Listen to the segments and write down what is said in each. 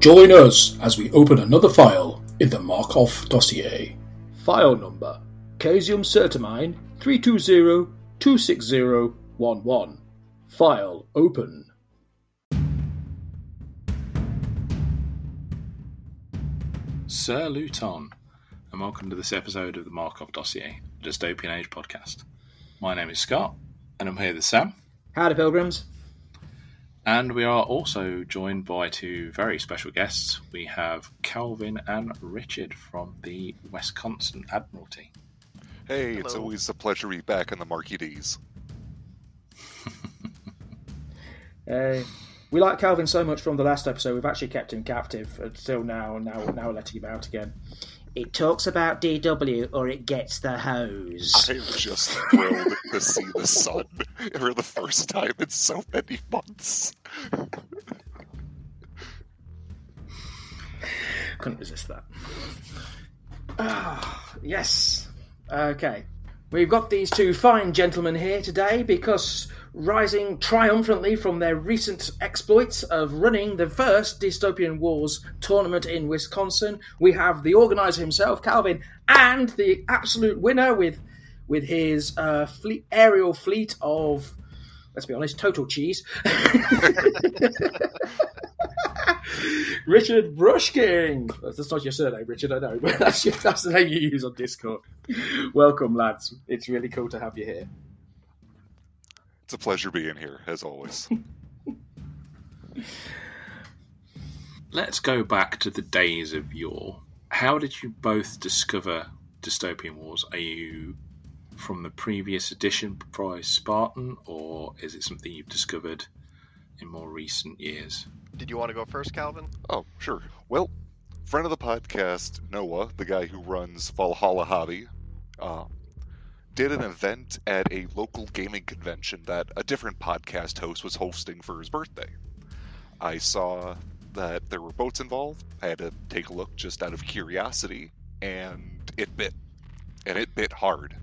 Join us as we open another file in the Markov dossier. File number Caseum Certamine 320-26011. File open. Sir Luton, and welcome to this episode of the Markov Dossier, a dystopian age podcast. My name is Scott, and I'm here with Sam. Howdy, pilgrims. And we are also joined by two very special guests. We have Calvin and Richard from the Wisconsin Admiralty. Hey, it's always a pleasure to be back in the Marquee D's. Uh, we like Calvin so much from the last episode, we've actually kept him captive until now, and now, now we're letting him out again. It talks about DW or it gets the hose. I'm just thrilled to see the sun for the first time in so many months. Couldn't resist that. Ah, yes. Okay. We've got these two fine gentlemen here today because rising triumphantly from their recent exploits of running the first Dystopian Wars tournament in Wisconsin, we have the organizer himself, Calvin, and the absolute winner with with his uh, fleet, aerial fleet of, let's be honest, total cheese. Richard Brushking. That's not your surname, Richard. I know, but that's, your, that's the name you use on Discord. Welcome, lads. It's really cool to have you here. It's a pleasure being here, as always. Let's go back to the days of yore. How did you both discover Dystopian Wars? Are you from the previous edition Prize Spartan, or is it something you've discovered in more recent years? Did you want to go first, Calvin? Oh, sure. Well, friend of the podcast, Noah, the guy who runs Valhalla Hobby, uh, did an event at a local gaming convention that a different podcast host was hosting for his birthday. I saw that there were boats involved. I had to take a look just out of curiosity, and it bit. And it bit hard.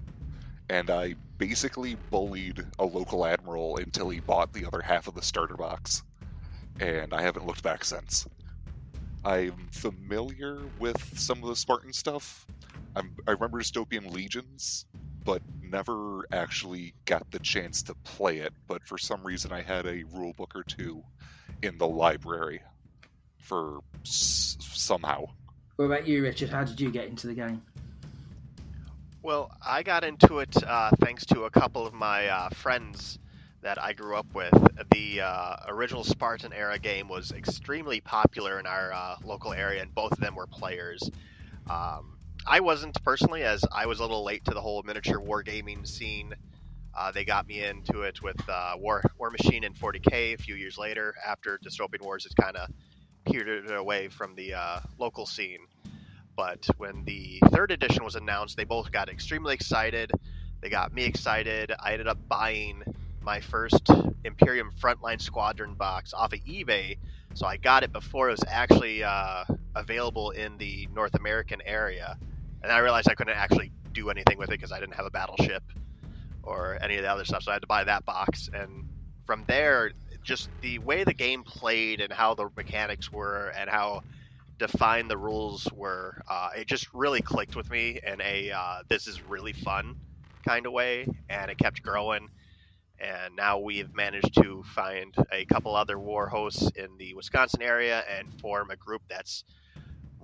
And I basically bullied a local admiral until he bought the other half of the starter box. And I haven't looked back since. I'm familiar with some of the Spartan stuff. I'm, I remember Dystopian Legions, but never actually got the chance to play it. But for some reason, I had a rule book or two in the library for s- somehow. What about you, Richard? How did you get into the game? Well, I got into it uh, thanks to a couple of my uh, friends that I grew up with. The uh, original Spartan era game was extremely popular in our uh, local area, and both of them were players. Um, I wasn't personally, as I was a little late to the whole miniature wargaming scene. Uh, they got me into it with uh, War War Machine and 40k a few years later. After Dystopian Wars had kind of petered away from the uh, local scene. But when the third edition was announced, they both got extremely excited. They got me excited. I ended up buying my first Imperium Frontline Squadron box off of eBay. So I got it before it was actually uh, available in the North American area. And I realized I couldn't actually do anything with it because I didn't have a battleship or any of the other stuff. So I had to buy that box. And from there, just the way the game played and how the mechanics were and how defined the rules were, uh, it just really clicked with me in a uh, this is really fun kind of way, and it kept growing. And now we've managed to find a couple other war hosts in the Wisconsin area and form a group that's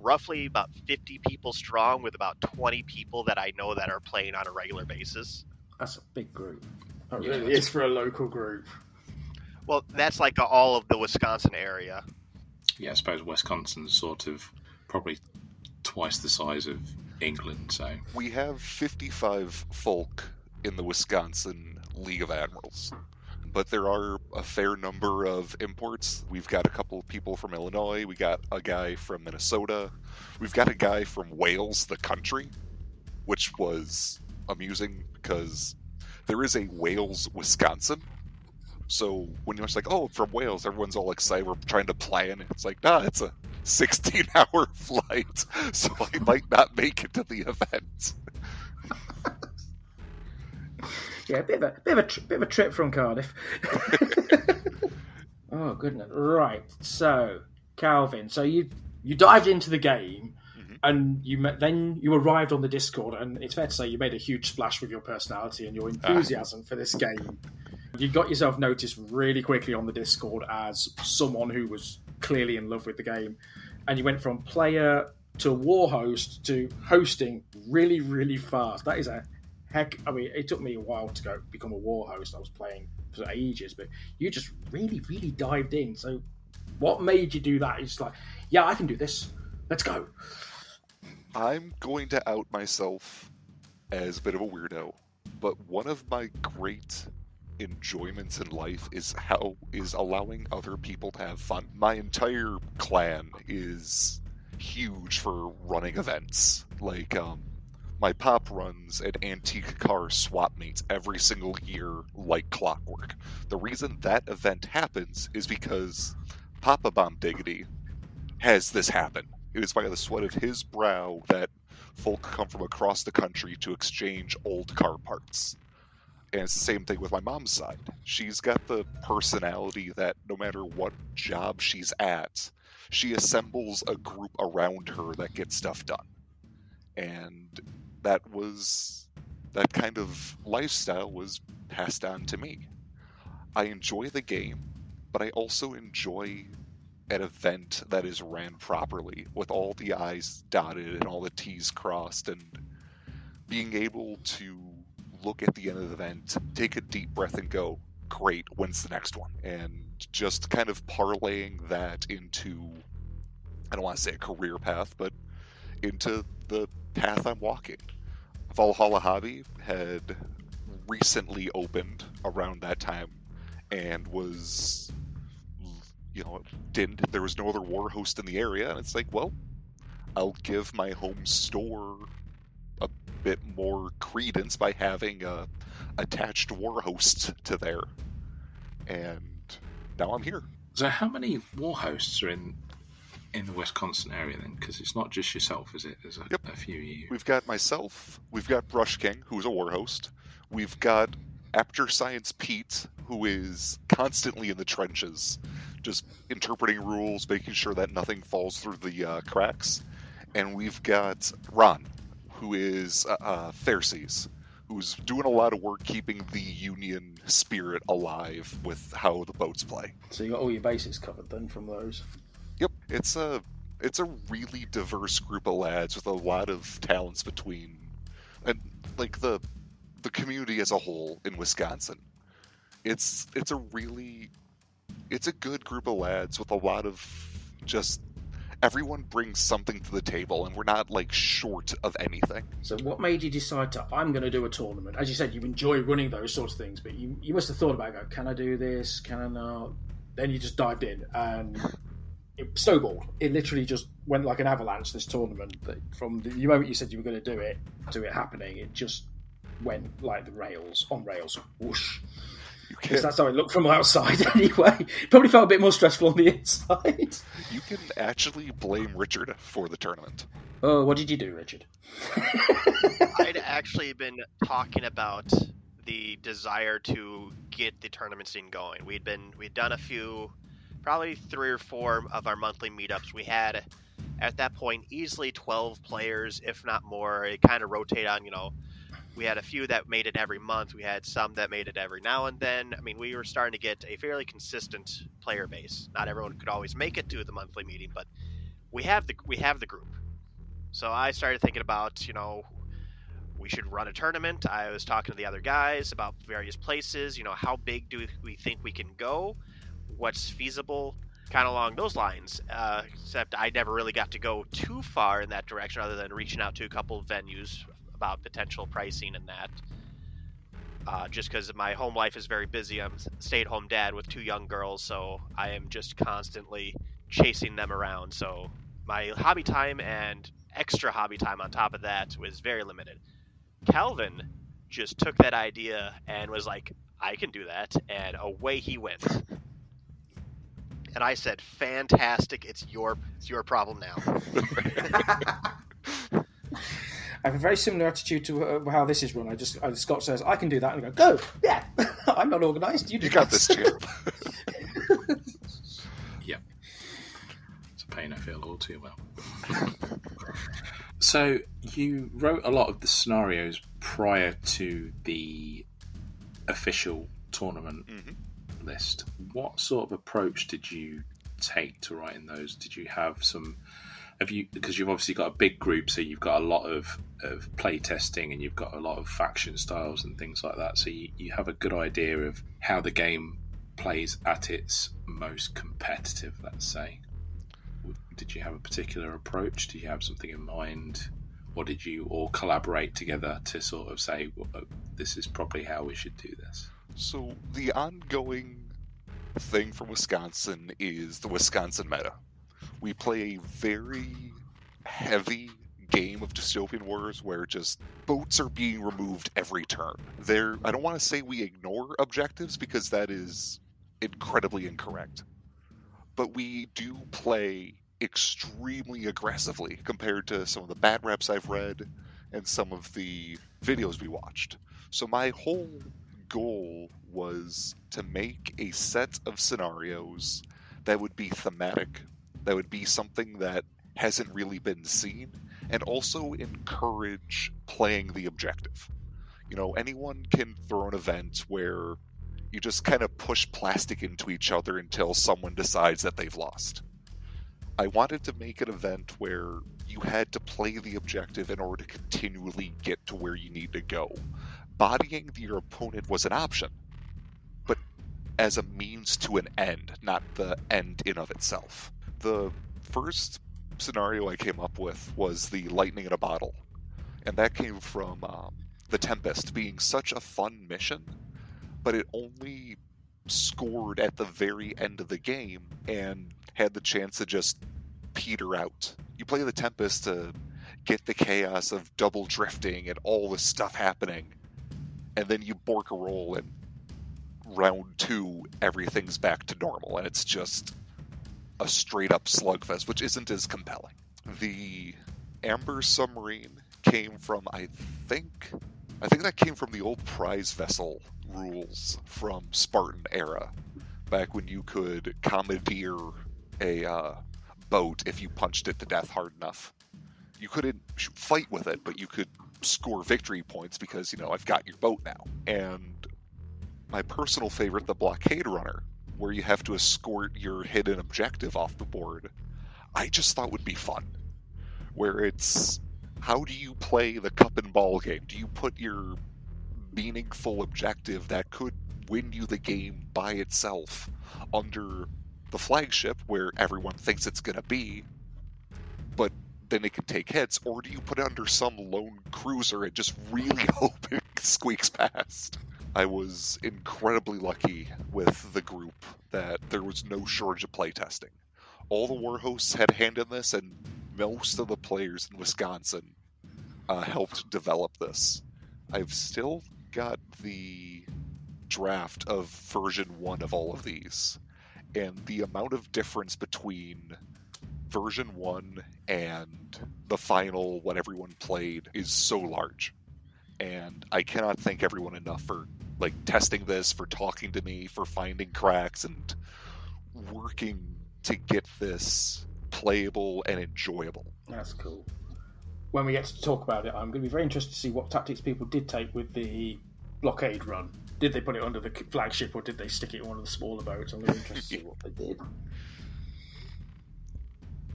roughly about 50 people strong with about 20 people that I know that are playing on a regular basis. That's a big group. That Yeah, really that's- is for a local group. Well, that's like all of the Wisconsin area. Yeah, I suppose Wisconsin's sort of probably twice the size of England, so We have 55 folk in the Wisconsin League of Admirals, but there are a fair number of imports. We've got a couple of people from Illinois, we got a guy from Minnesota, we've got a guy from Wales, the country, which was amusing because there is a Wales, Wisconsin. So when you're like, oh, from Wales, everyone's all excited. We're trying to plan. It's like, nah, it's a 16 hour flight, so I might not make it to the event. Yeah, a bit of a bit of a, tr- bit of a trip from Cardiff. oh goodness! Right, so Calvin. So you you dived into the game, Mhm. and you met, then you arrived on the Discord, and it's fair to say you made a huge splash with your personality and your enthusiasm for this game. You got yourself noticed really quickly on the Discord as someone who was clearly in love with the game, and you went from player to war host to hosting really, really fast. That is a heck. I mean, it took me a while to go become a war host. I was playing for ages, but you just really, really dived in. So, what made you do that? It's like, yeah, I can do this. Let's go. I'm going to out myself as a bit of a weirdo, but one of my great enjoyments in life is how is allowing other people to have fun. My entire clan is huge for running events. Like um my pop runs an antique car swap meets every single year like clockwork. The reason that event happens is because Papa Bomb Diggity has this happen. It is by the sweat of his brow that folk come from across the country to exchange old car parts. And it's the same thing with my mom's side. She's got the personality that no matter what job she's at, she assembles a group around her that gets stuff done. And that was that kind of lifestyle was passed on to me. I enjoy the game, but I also enjoy an event that is ran properly with all the I's dotted and all the T's crossed and being able to look at the end of the event, take a deep breath and go, great, when's the next one? And just kind of parlaying that into, I don't want to say a career path, but into the path I'm walking. Valhalla Hobby had recently opened around that time and was you know, didn't there was no other war host in the area, and it's like, well, I'll give my home store a bit more credence by having a attached war host to there, and now I'm here. So, how many war hosts are in in the Wisconsin area then? Because it's not just yourself, is it? There's a, Yep. a few of you. We've got myself, we've got Brush King, who's a war host, we've got After Science Pete, who is constantly in the trenches, just interpreting rules, making sure that nothing falls through the uh, cracks, and we've got Ron, who is uh, uh, Therses, who's doing a lot of work keeping the Union spirit alive with how the boats play. So you got all your bases covered then from those. Yep, it's a it's a really diverse group of lads with a lot of talents between, and like the the community as a whole in Wisconsin. It's it's a really it's a good group of lads with a lot of just everyone brings something to the table and we're not like short of anything. So what made you decide to I'm going to do a tournament? As you said, you enjoy running those sorts of things, but you you must have thought about go, can I do this? Can I not? Then you just dived in and it snowballed. It literally just went like an avalanche. This tournament, from the moment you said you were going to do it to it happening, it just went like the rails on rails. Whoosh. You 'Cause can that's how it looked from outside anyway. Probably felt a bit more stressful on the inside. you can actually blame Richard for the tournament. Oh, what did you do, Richard? I'd actually been talking about the desire to get the tournament scene going. We'd been we'd done a few, probably three or four of our monthly meetups. We had at that point easily twelve players, if not more. It kind of rotated on, you know. We had a few that made it every month. We had some that made it every now and then. I mean, we were starting to get a fairly consistent player base. Not everyone could always make it to the monthly meeting, but we have the we have the group. So I started thinking about, you know, we should run a tournament. I was talking to the other guys about various places. You know, how big do we think we can go? What's feasible? Kind of along those lines. Uh, except I never really got to go too far in that direction, other than reaching out to a couple venues about potential pricing and that. Uh, just because my home life is very busy, I'm stay-at-home dad with two young girls, so I am just constantly chasing them around. So my hobby time and extra hobby time on top of that was very limited. Calvin just took that idea and was like, I can do that, and away he went. And I said, "Fantastic! It's your it's your problem now." I have a very similar attitude to uh, how this is run. I just, uh, Scott says, I can do that. And I go, go, yeah. I'm not organised. You, do You got it's a pain. I feel all too well. so you wrote a lot of the scenarios prior to the official tournament List. What sort of approach did you take to writing those? Did you have some? Have you because you've obviously got a big group, so you've got a lot of, of play testing and you've got a lot of faction styles and things like that. So you, you have a good idea of how the game plays at its most competitive. Let's say. Did you have a particular approach? Did you have something in mind? Or did you all collaborate together to sort of say, well, uh, this is probably how we should do this? So the ongoing thing from Wisconsin is the Wisconsin meta. We play a very heavy game of dystopian wars where just boats are being removed every turn. There I don't want to say we ignore objectives because that is incredibly incorrect. But we do play extremely aggressively compared to some of the batreps I've read and some of the videos we watched. So my whole goal was to make a set of scenarios that would be thematic, that would be something that hasn't really been seen, and also encourage playing the objective. You know, anyone can throw an event where you just kind of push plastic into each other until someone decides that they've lost. I wanted to make an event where you had to play the objective in order to continually get to where you need to go bodying your opponent was an option, but as a means to an end, not the end in of itself. The first scenario I came up with was the lightning in a bottle, and that came from um, the Tempest being such a fun mission, but it only scored at the very end of the game and had the chance to just peter out. You play the Tempest to get the chaos of double drifting and all this stuff happening and then you bork a roll and round two everything's back to normal and it's just a straight up slugfest which isn't as compelling. The amber submarine came from i think i think that came from the old prize vessel rules from spartan era back when you could commandeer a uh, boat if you punched it to death hard enough. You couldn't fight with it but you could score victory points because you know I've got your boat now. And my personal favorite, the blockade runner, where you have to escort your hidden objective off the board, I just thought would be fun. Where it's how do you play the cup and ball game? Do you put your meaningful objective that could win you the game by itself under the flagship where everyone thinks it's going to be, then it can take hits, or do you put it under some lone cruiser and just really hope it squeaks past? I was incredibly lucky with the group that there was no shortage of playtesting. All the war hosts had a hand in this, and most of the players in Wisconsin uh, helped develop this. I've still got the draft of version one of all of these, and the amount of difference between version one and the final, what everyone played, is so large. And I cannot thank everyone enough for like testing this, for talking to me, for finding cracks and working to get this playable and enjoyable. That's cool. When we get to talk about it, I'm going to be very interested to see what tactics people did take with the blockade run. Did they put it under the flagship or did they stick it in one of the smaller boats? I'm really interested to see what they did.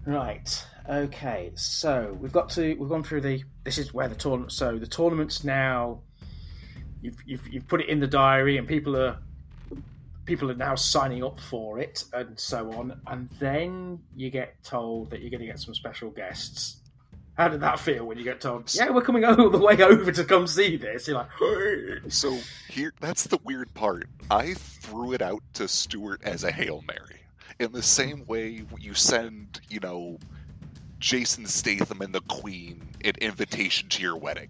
Right. Okay. So we've got to we've gone through the. This is where the tournament. So the tournament's now. You've, you've you've put it in the diary, and people are people are now signing up for it, and so on. And then you get told that you're going to get some special guests. How did that feel when you get told? Yeah, we're coming all the way over to come see this. You're like, So here, that's the weird part. I threw it out to Stuart as a hail mary, in the same way you send, you know, Jason Statham and the Queen an invitation to your wedding,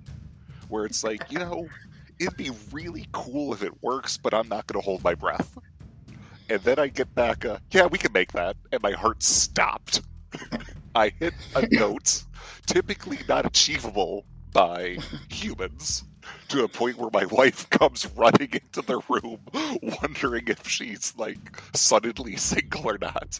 where it's like, you know, it'd be really cool if it works, but I'm not going to hold my breath. And then I get back, uh, yeah, we can make that, and my heart stopped. I hit a note, typically not achievable by humans, to a point where my wife comes running into the room, wondering if she's like suddenly single or not.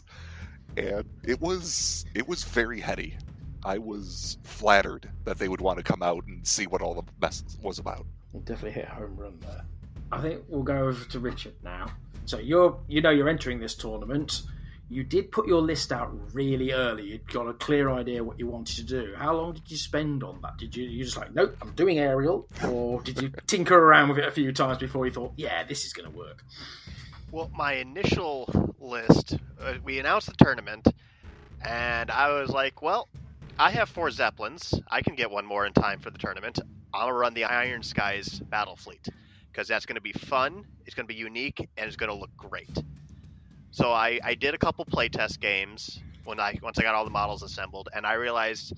and it was it was very heady. I was flattered that they would want to come out and see what all the mess was about. You definitely hit home run there. I think we'll go over to Richard now. So you're you know you're entering this tournament. You did put your list out really early. You'd got a clear idea what you wanted to do. How long did you spend on that? Did you you just like, nope, I'm doing aerial, or did you tinker around with it a few times before you thought, yeah, this is going to work? Well, my initial list, uh, we announced the tournament, and I was like, well, I have four Zeppelins. I can get one more in time for the tournament. I'll run the Iron Skies battle fleet because that's going to be fun, it's going to be unique, and it's going to look great. So I, I did a couple playtest games when I once I got all the models assembled, and I realized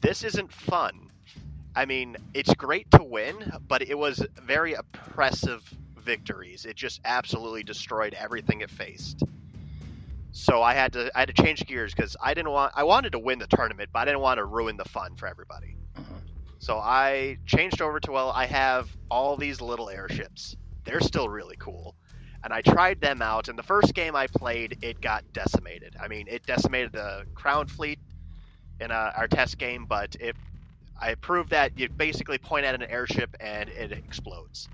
this isn't fun. I mean, it's great to win, but it was very oppressive victories. It just absolutely destroyed everything it faced. So I had to I had to change gears because I didn't want I wanted to win the tournament, but I didn't want to ruin the fun for everybody. Mm-hmm. So I changed over to well, I have all these little airships. They're still really cool. And I tried them out, and the first game I played, it got decimated. I mean, it decimated the Crown Fleet in uh our test game, but it I proved that you basically point at an airship and it explodes.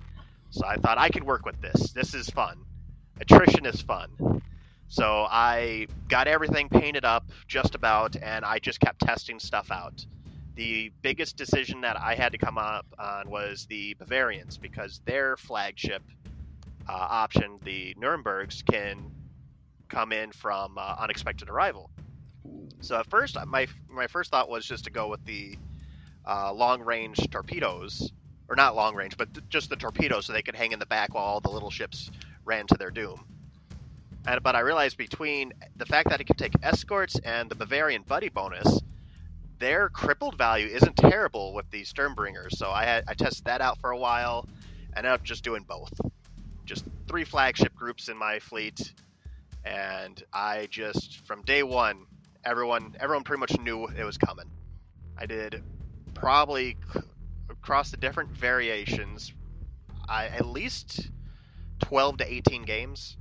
So I thought I could work with this. This is fun. Attrition is fun. So I got everything painted up just about, and I just kept testing stuff out. The biggest decision that I had to come up on was the Bavarians because their flagship uh, option, the Nurembergs, can come in from uh, unexpected arrival. So at first, my my first thought was just to go with the uh, long range torpedoes, or not long range, but th- just the torpedoes, so they could hang in the back while all the little ships ran to their doom. And but I realized between the fact that it can take escorts and the Bavarian buddy bonus, their crippled value isn't terrible with the Sternbringers. So I had I tested that out for a while, and ended up just doing both, just three flagship groups in my fleet, and I just from day one, everyone everyone pretty much knew it was coming. I did probably across the different variations, I at least twelve to eighteen games.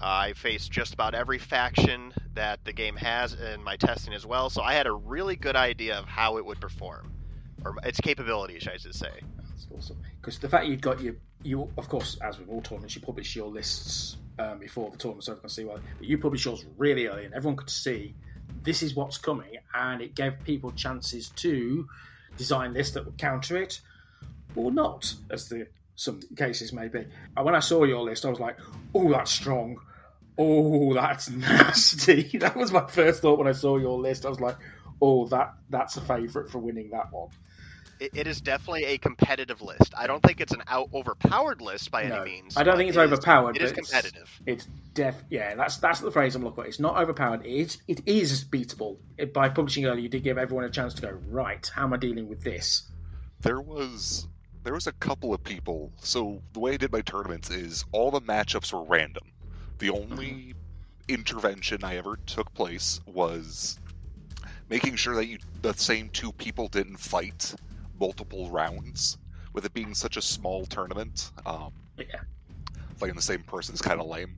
I faced just about every faction that the game has in my testing as well, so I had a really good idea of how it would perform, or its capabilities, I should say. That's awesome. Because the fact you've got your, you of course, as with all tournaments, you publish your lists um, before the tournament, so everyone can see well. But you publish yours really early, and everyone could see this is what's coming, and it gave people chances to design lists that would counter it, or not, as the some cases may be. And when I saw your list, I was like, "Oh, that's strong." Oh, that's nasty. That was my first thought when I saw your list. I was like, "Oh, that that's a favourite for winning that one." It, it is definitely a competitive list. I don't think it's an out overpowered list by No, any means. I don't think it's it is- overpowered, It is but it's- competitive. It's def. Yeah, that's that's the phrase I'm looking for. It's not overpowered. It is, it is beatable. It, by publishing early, you did give everyone a chance to go right. How am I dealing with this? There was there was a couple of people. So the way I did my tournaments is all the matchups were random. The only mm-hmm. intervention I ever took place was making sure that you the same two people didn't fight multiple rounds. With it being such a small tournament, um, Yeah. fighting the same person is kind of lame.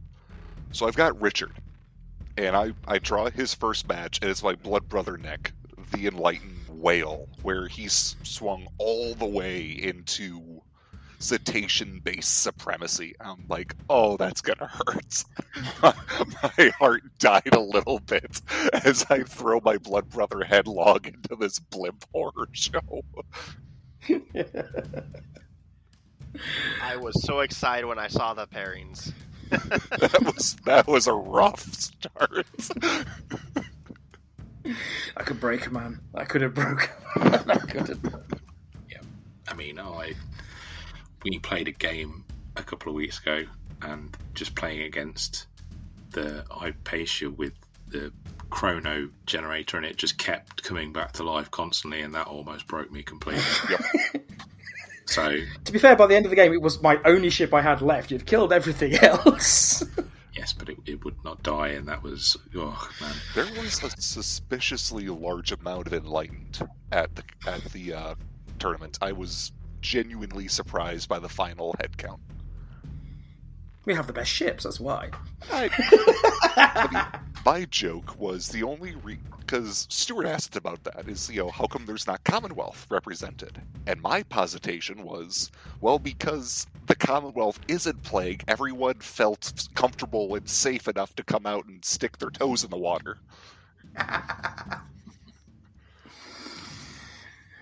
So I've got Richard, and I I draw his first match, and it's my blood brother Nick, the Enlightened Whale, where he's swung all the way into cetacean based supremacy. I'm like, oh, that's gonna hurt. my, my heart died a little bit as I throw my blood brother headlong into this blimp horror show. I was so excited when I saw the pairings. that was that was a rough start. I could break a man. I could have broken. I could have. Yeah. I mean, oh, I we played a game a couple of weeks ago, and just playing against the Hypatia with the chrono generator, and it just kept coming back to life constantly, and that almost broke me completely. Yep. so To be fair, by the end of the game, it was my only ship I had left. You'd killed everything else. yes, but it, it would not die, and that was oh man. There was a suspiciously large amount of enlightened at the at the uh, tournament. I was genuinely surprised by the final head count. we have the best ships. That's why. I, I mean, my joke was the only re because Stuart asked about that is you know how come there's not Commonwealth represented, and my positation was well because the Commonwealth isn't playing, everyone felt comfortable and safe enough to come out and stick their toes in the water.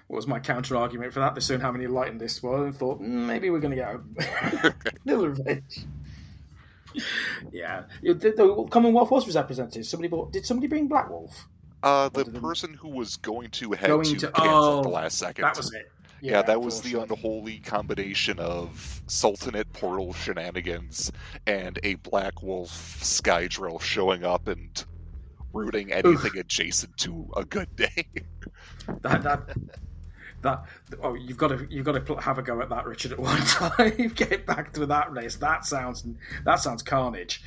what was my counter argument for that? They soon how many lightened this was and thought mm, maybe we're going to get a little revenge. yeah, the, the Commonwealth was represented. Somebody bought. Did somebody bring Black Wolf? Uh, the person who was going to head Going to, to- cancel at oh, the last second. That was it. Yeah, that was the unholy combination of Sultanate portal shenanigans and a Black Wolf Skydrill showing up and rooting anything adjacent to a good day. that that that oh you've got to you've got to pl- have a go at that Richard at one time get back to that race that sounds that sounds carnage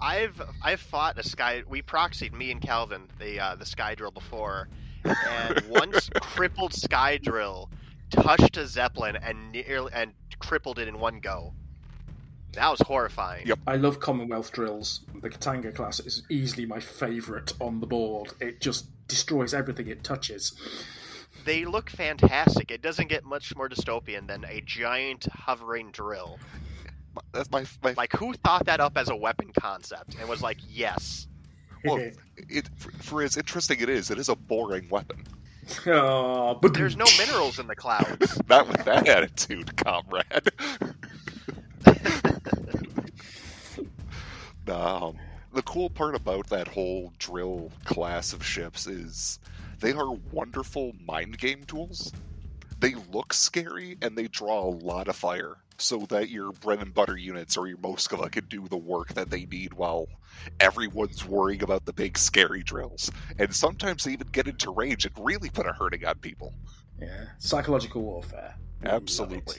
I've I've fought a sky. We proxied me and Calvin the uh, the sky drill before, and once crippled sky drill touched a zeppelin and nearly and crippled it in one go. That was horrifying. Yep. I love Commonwealth drills the Katanga class is easily my favourite on the board it just destroys everything it touches They look fantastic. It doesn't get much more dystopian than a giant hovering drill. That's my my Like who thought that up as a weapon concept and was like, yes. well, it for, for as interesting it is, it is a boring weapon. oh, but There's no minerals in the clouds. Not with that attitude, comrade. um, the cool part about that whole drill class of ships is they are wonderful mind game tools. They look scary and they draw a lot of fire so that your bread and butter units or your Moskva can do the work that they need while everyone's worrying about the big scary drills. And sometimes they even get into range and really put a hurting on people. yeah psychological warfare Love it. Absolutely.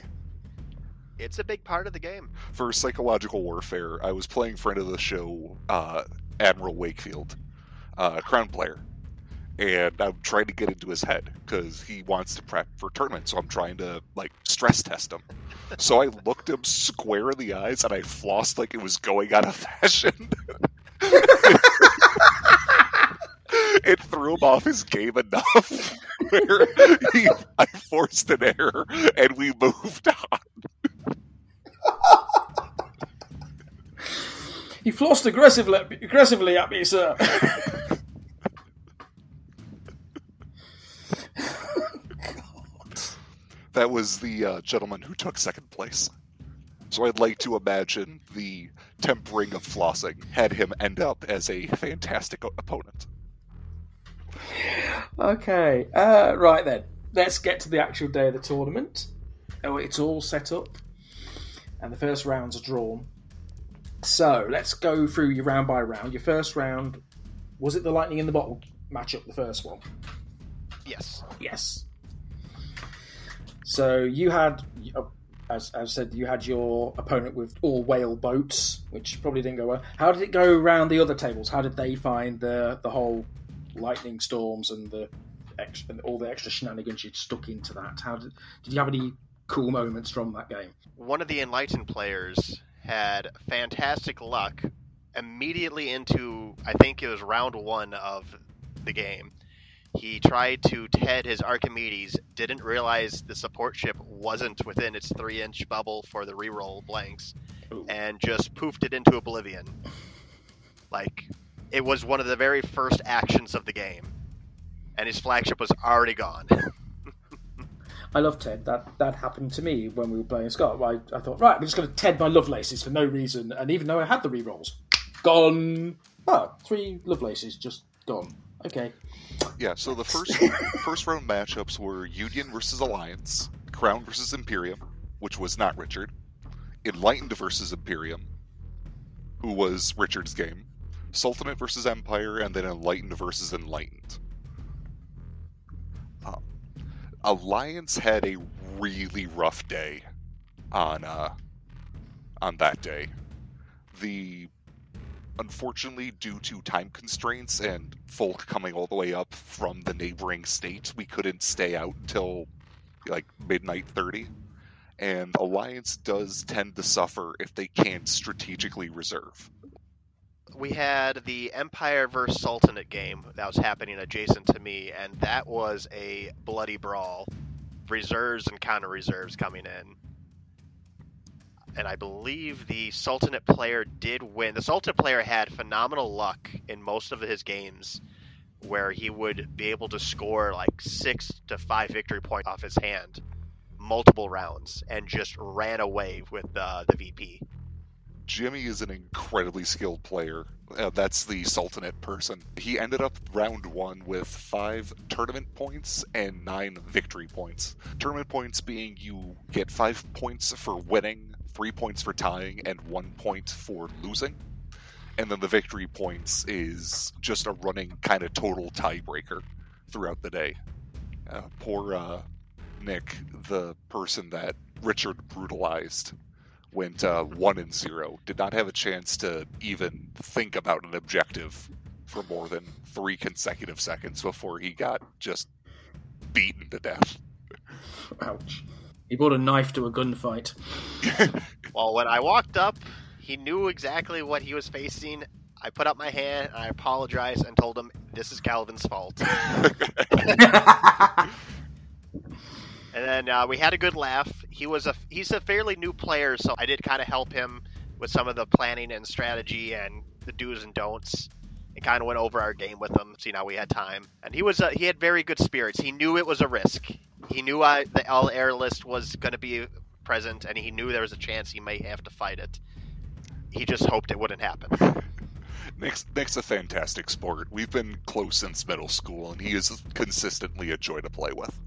It's a big part of the game. for psychological warfare, I was playing friend of the show, uh, Admiral Wakefield, uh, Crown player, and I'm trying to get into his head because he wants to prep for tournament. So I'm trying to like stress test him. So I looked him square in the eyes and I flossed like it was going out of fashion. it threw him off his game enough where he, I forced an error and we moved on. he flossed aggressively aggressively at me sir That was the uh, gentleman who took second place. So I'd like to imagine the tempering of flossing had him end up as a fantastic opponent. Okay, uh, right then. Let's get to the actual day of the tournament. Oh, it's all set up, and the first rounds are drawn. So let's go through your round by round. Your first round was it the lightning in the bottle matchup? The first one, Yes. yes. So you had, uh, as I said, you had your opponent with all whale boats, which probably didn't go well. How did it go around the other tables? How did they find the the whole lightning storms and the extra, and all the extra shenanigans you'd stuck into that? How did did you have any cool moments from that game? One of the enlightened players had fantastic luck immediately into I think it was round one of the game. He tried to TED his Archimedes, didn't realize the support ship wasn't within its three inch bubble for the reroll blanks, Ooh. and just poofed it into oblivion. Like, it was one of the very first actions of the game. And his flagship was already gone. I love Ted. That that happened to me when we were playing Scott. I, I thought, right, I'm just going to Ted my Lovelaces for no reason, and even though I had the rerolls, gone. Oh, three Lovelaces just gone. Okay. Yeah, so the first first round matchups were Union versus Alliance, Crown versus Imperium, which was not Richard, Enlightened versus Imperium, who was Richard's game, Sultanate versus Empire, and then Enlightened versus Enlightened. Um, Alliance had a really rough day on uh, on that day. The unfortunately, due to time constraints and folk coming all the way up from the neighboring state, we couldn't stay out until like midnight 30. And Alliance does tend to suffer if they can't strategically reserve. we had the Empire vs Sultanate game that was happening adjacent to me, and that was a bloody brawl. Reserves and counter reserves coming in. And I believe the Sultanate player did win. The Sultanate player had phenomenal luck in most of his games where he would be able to score like six to five victory points off his hand multiple rounds and just ran away with uh, the VP. Jimmy is an incredibly skilled player. Uh, that's the Sultanate person. He ended up round one with five tournament points and nine victory points. Tournament points being you get five points for winning, three points for tying, and one point for losing. And then the victory points is just a running kind of total tiebreaker throughout the day. Uh, poor uh, Nick, the person that Richard brutalized, went uh, one and zero. Did not have a chance to even think about an objective for more than three consecutive seconds before he got just beaten to death. Ouch. He brought a knife to a gunfight. well, when I walked up, he knew exactly what he was facing. I put up my hand and I apologized and told him this is Calvin's fault. and then uh, we had a good laugh. He was a he's a fairly new player, so I did kind of help him with some of the planning and strategy and the do's and don'ts. And kind of went over our game with him. See, now we had time, and he was uh, he had very good spirits. He knew it was a risk. He knew I, the all air list was going to be present, and he knew there was a chance he may have to fight it. He just hoped it wouldn't happen. Nick's, Nick's a fantastic sport. We've been close since middle school, and he is consistently a joy to play with.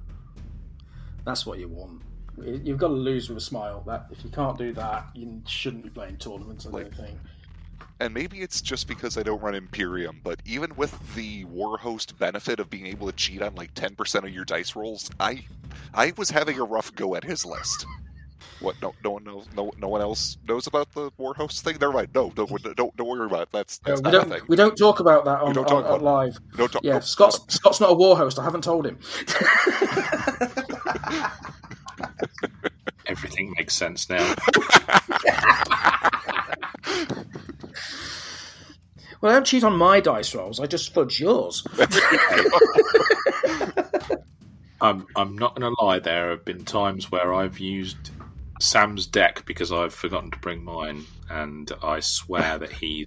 That's what you want. You've got to lose with a smile. That if you can't do that, you shouldn't be playing tournaments. I like, don't think. And maybe it's just because I don't run Imperium, but even with the Warhost benefit of being able to cheat on like ten percent of your dice rolls, I I was having a rough go at his list. What? No, no one knows. No, no one else knows about the Warhost thing. Never mind. No, don't, don't, don't worry about it. That's, that's we don't. We don't talk about that on, on, on live. We don't talk. Yeah, Scott's Scott's not a Warhost. I haven't told him. Everything makes sense now. well, I don't cheat on my dice rolls. I just fudge yours. I'm I'm not going to lie. There have been times where I've used Sam's deck because I've forgotten to bring mine, and I swear that he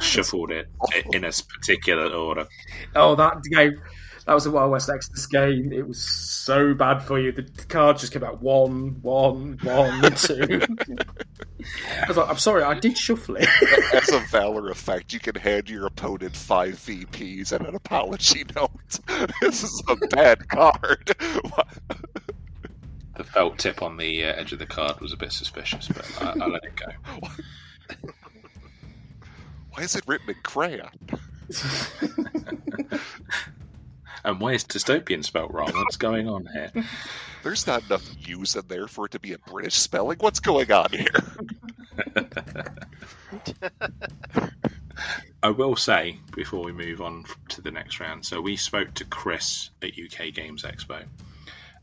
shuffled it in a particular order. Oh, that game! That was a Wild West Exodus game. It was so bad for you. The card just came out one, one, one, two. I was like, I'm sorry, I did shuffle it. As a Valor effect, you can hand your opponent five VPs and an apology note. this is a bad card. the felt tip on the uh, edge of the card was a bit suspicious, but I, I let it go. Why is it written in crayon? And why is dystopian spelled wrong? What's going on here? There's not enough U's in there for it to be a British spelling. What's going on here? I will say before we move on to the next round. So we spoke to Chris at UK Games Expo,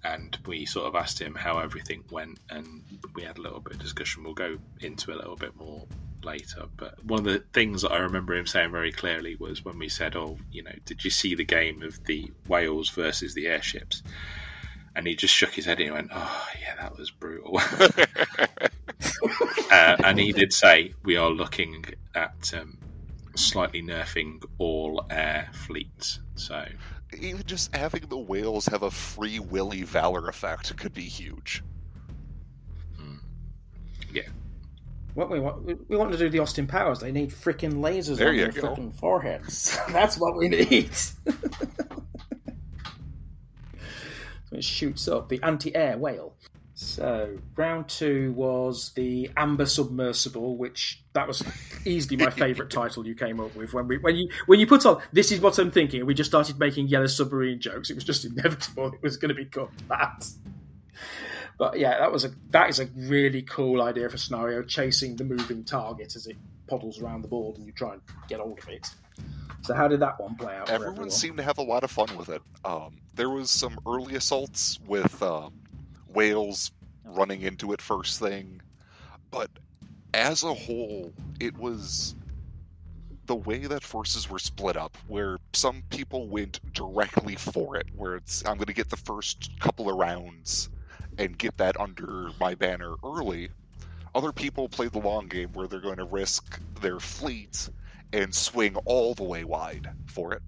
and we sort of asked him how everything went, and we had a little bit of discussion. We'll go into a little bit more later. But one of the things that I remember him saying very clearly was when we said, "Oh, you know, did you see the game of the whales versus the airships?" And he just shook his head and he went, "Oh, yeah, that was brutal." uh, and he did say we are looking at um, slightly nerfing all air fleets. So even just having the whales have a free willy valor effect could be huge. Mm. Yeah. What we want, we want to do the Austin Powers. They need freaking lasers there on their freaking foreheads. That's what we need. so it shoots up the anti-air whale. So round two was the Amber Submersible, which that was easily my favourite title you came up with when we when you when you put on this is what I'm thinking, we just started making yellow submarine jokes. It was just inevitable. It was going to become that. But yeah, that was a that is a really cool idea for scenario, chasing the moving target as it poddles around the board and you try and get hold of it. So how did that one play out? Everyone, everyone? seemed to have a lot of fun with it. Um, there was some early assaults with um, whales running into it first thing, but as a whole, it was the way that forces were split up, where some people went directly for it, where it's I'm going to get the first couple of rounds and get that under my banner early. Other people play the long game where they're going to risk their fleet and swing all the way wide for it.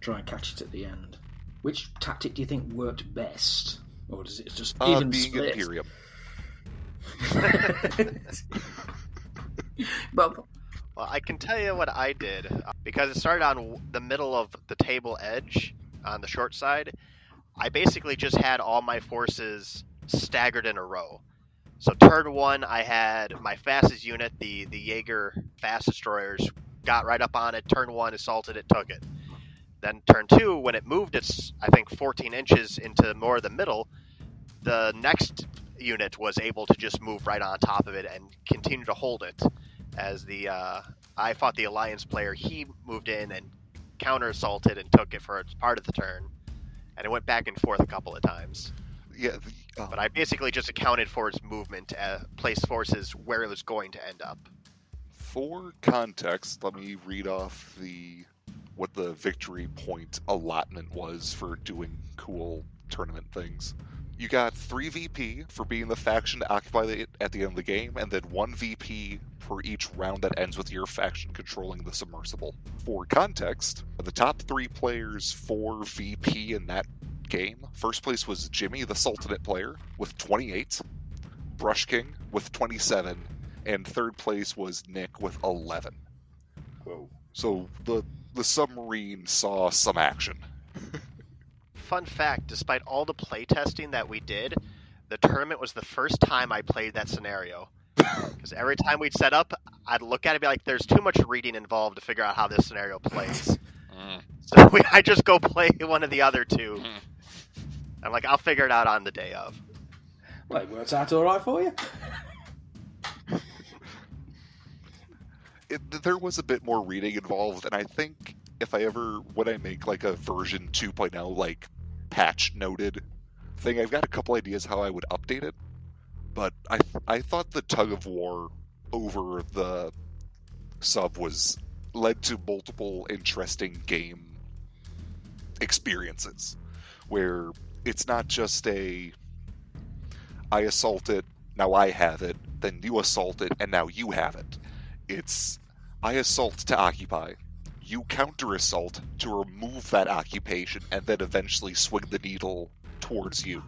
Try and catch it at the end. Which tactic do you think worked best? Or does it just Uh, even being split? Imperium. well, Well, I can tell you what I did uh, because it started on the middle of the table edge on the short side. I basically just had all my forces staggered in a row. So turn one, I had my fastest unit, the the Jaeger fast destroyers, got right up on it. Turn one, assaulted it, took it. Then turn two, when it moved its I think 14 inches into more of the middle, the next unit was able to just move right on top of it and continue to hold it as the uh, I fought the alliance player. He moved in and counter assaulted and took it for part of the turn, and it went back and forth a couple of times. Yeah, the, uh, But I basically just accounted for its movement, uh, placed forces where it was going to end up. For context, let me read off the what the victory point allotment was for doing cool tournament things. You got three VP for being the faction to occupy it at the end of the game, and then one VP per each round that ends with your faction controlling the submersible. For context, the top three players for VP in that game, first place was Jimmy, the Sultanate player, with 28, Brush King with 27, and third place was Nick with 11. whoa. So the the submarine saw some action. Fun fact: despite all the playtesting that we did, the tournament was the first time I played that scenario. Because every time we'd set up, I'd look at it and be like, "There's too much reading involved to figure out how this scenario plays." So we, I just go play one of the other two. Mm. I'm like, I'll figure it out on the day of. Well, it works out all right for you. It, there was a bit more reading involved, and I think if I ever when I make like a version 2.0 like patch noted thing, I've got a couple ideas how I would update it. But I I thought the tug of war over the sub was led to multiple interesting game experiences where it's not just a I assault it, now I have it, then you assault it, and now you have it. It's I assault to occupy, you counter assault to remove that occupation, and then eventually swing the needle towards you.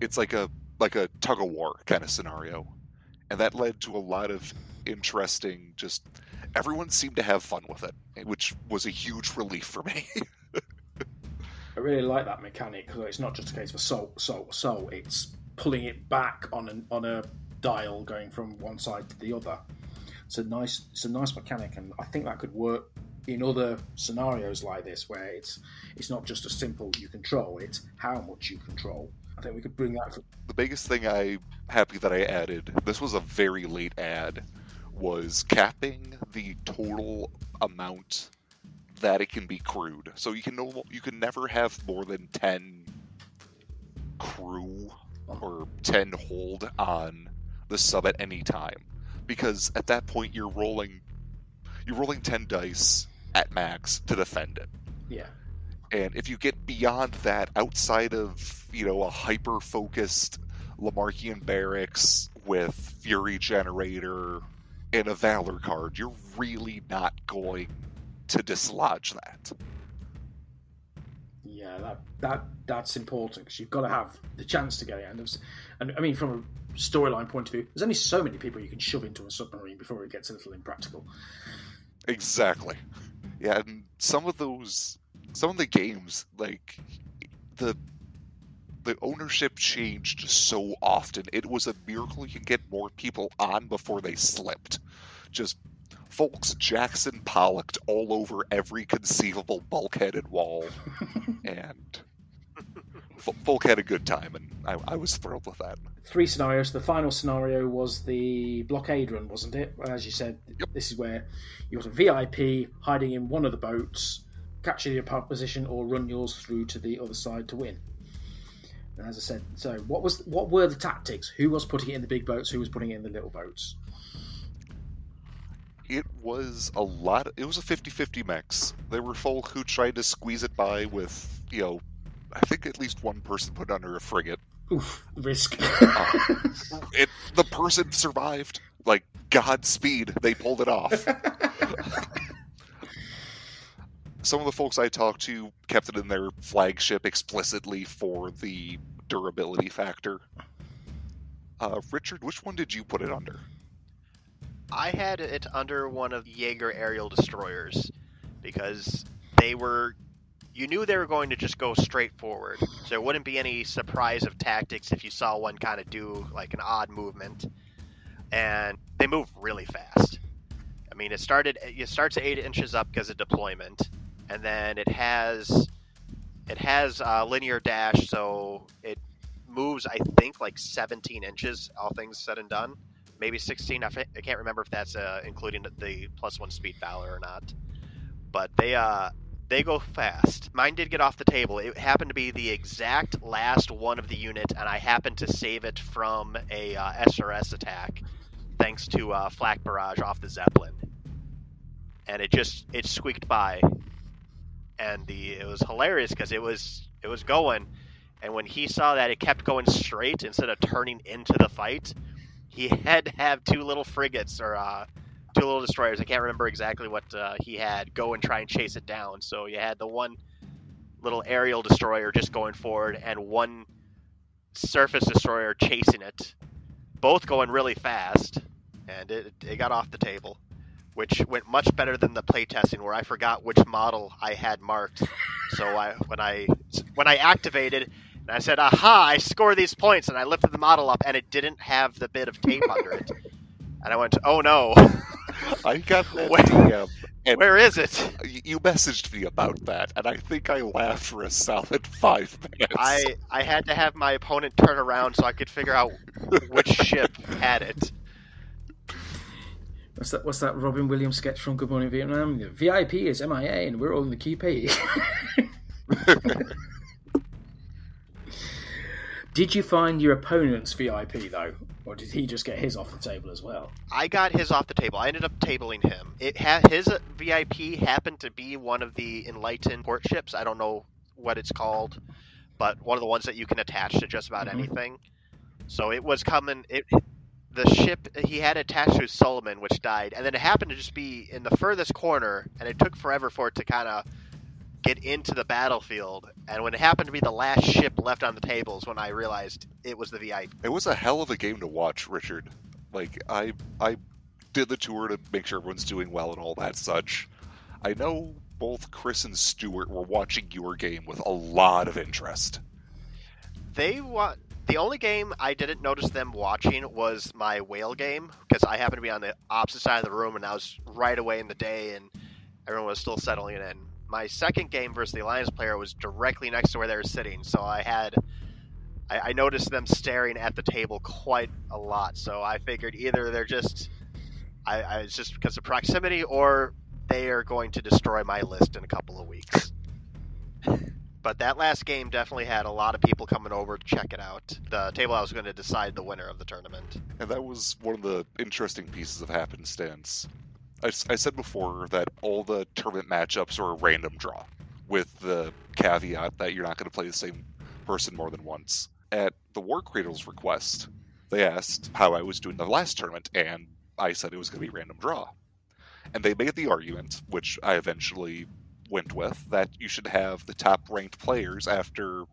It's like a like a tug of war kind of scenario, and that led to a lot of interesting. Just everyone seemed to have fun with it, which was a huge relief for me. I really like that mechanic because it's not just a case of assault, assault, assault. It's pulling it back on an on a dial, going from one side to the other. It's a nice, it's a nice mechanic, and I think that could work in other scenarios like this, where it's it's not just a simple you control; it's how much you control. I think we could bring that. To, the biggest thing I'm happy that I added. This was a very late add. Was capping the total amount that it can be crewed. So you can no, you can never have more than ten crew oh. or ten hold on the sub at any time, because at that point you're rolling you're rolling ten dice at max to defend it. yeah, And if you get beyond that, outside of you know a hyper focused Lamarckian barracks with Fury Generator and a Valor card, you're really not going to dislodge that. yeah, that that that's important because you've got to have the chance to get it. And, and I mean, from a storyline point of view, there's only so many people you can shove into a submarine before it gets a little impractical. Exactly. Yeah, and some of those, some of the games, like the the ownership changed so often. It was a miracle you could get more people on before they slipped. Just folks Jackson Pollocked all over every conceivable bulkheaded wall, and Folk had a good time, and I, I was thrilled with that. three scenarios. The final scenario was the blockade run, wasn't it? As you said, Yep. this is where you got a VIP hiding in one of the boats, capture the opponent position, or run yours through to the other side to win. And as I said, so what was what were the tactics? Who was putting it in the big boats? Who was putting it in the little boats? It was a lot. It was a 50-50 mix. There were folk who tried to squeeze it by with, you know, I think at least one person put under a frigate. Oof, risk. Uh, it the person survived. Like Godspeed, they pulled it off. Some of the folks I talked to kept it in their flagship explicitly for the durability factor. Uh, Richard, which one did you put it under? I had it under one of Jaeger aerial destroyers because they were. You knew they were going to just go straight forward. So there wouldn't be any surprise of tactics if you saw one kind of do like an odd movement. And they move really fast. I mean, it started. It starts at eight inches up because of deployment, and then it has it has a linear dash, so it moves. I think like 17 inches, all things said and done maybe 16. I, can't remember if that's uh, including the plus one speed valor or not. But they uh they go fast. Mine did get off the table. It happened to be the exact last one of the unit, and I happened to save it from a uh, SRS attack, thanks to uh, flak barrage off the Zeppelin. And it just it squeaked by, and the it was hilarious because it was it was going, and when he saw that it kept going straight instead of turning into the fight, he had to have two little frigates or uh, two little destroyers. I can't remember exactly what uh, he had. Go and try and chase it down. So you had the one little aerial destroyer just going forward, and one surface destroyer chasing it, both going really fast, and it it got off the table. Which went much better than the playtesting, where I forgot which model I had marked. So I, when I when I activated, and I said, "Aha! I score these points." And I lifted the model up, and it didn't have the bit of tape under it. And I went, "Oh no! I got that Where- DM, and Where is it?" you messaged me about that, and I think I laughed for a solid five minutes. I I had to have my opponent turn around so I could figure out which ship had it. What's that? What's that Robin Williams sketch from Good Morning Vietnam? The VIP is MIA, and we're all in the QP. did you find your opponent's VIP though, or did he just get his off the table as well? I got his off the table. I ended up tabling him. It had his VIP happened to be one of the Enlightened port ships. I don't know what it's called, but one of the ones that you can attach to just about Mhm. anything. So it was coming. It the ship he had attached to Solomon, which died, and then it happened to just be in the furthest corner, and it took forever for it to kind of get into the battlefield. And when it happened to be the last ship left on the tables, when I realized it was the VIP. It was a hell of a game to watch, Richard. Like I I did the tour to make sure everyone's doing well and all that such. I know both Chris and Stuart were watching your game with a lot of interest. They wa- the only game I didn't notice them watching was my whale game because I happened to be on the opposite side of the room and I was right away in the day and everyone was still settling in. My second game versus the alliance player was directly next to where they were sitting, so I had I, I noticed them staring at the table quite a lot. So I figured either they're just I, I it's just because of proximity or they are going to destroy my list in a couple of weeks. But that last game definitely had a lot of people coming over to check it out. The table I was going to decide the winner of the tournament. And that was one of the interesting pieces of happenstance. I, I said before that all the tournament matchups are a random draw, with the caveat that you're not going to play the same person more than once. At the War Cradle's request, they asked how I was doing the last tournament, and I said it was going to be random draw. And they made the argument, which I eventually went with, that you should have the top ranked players after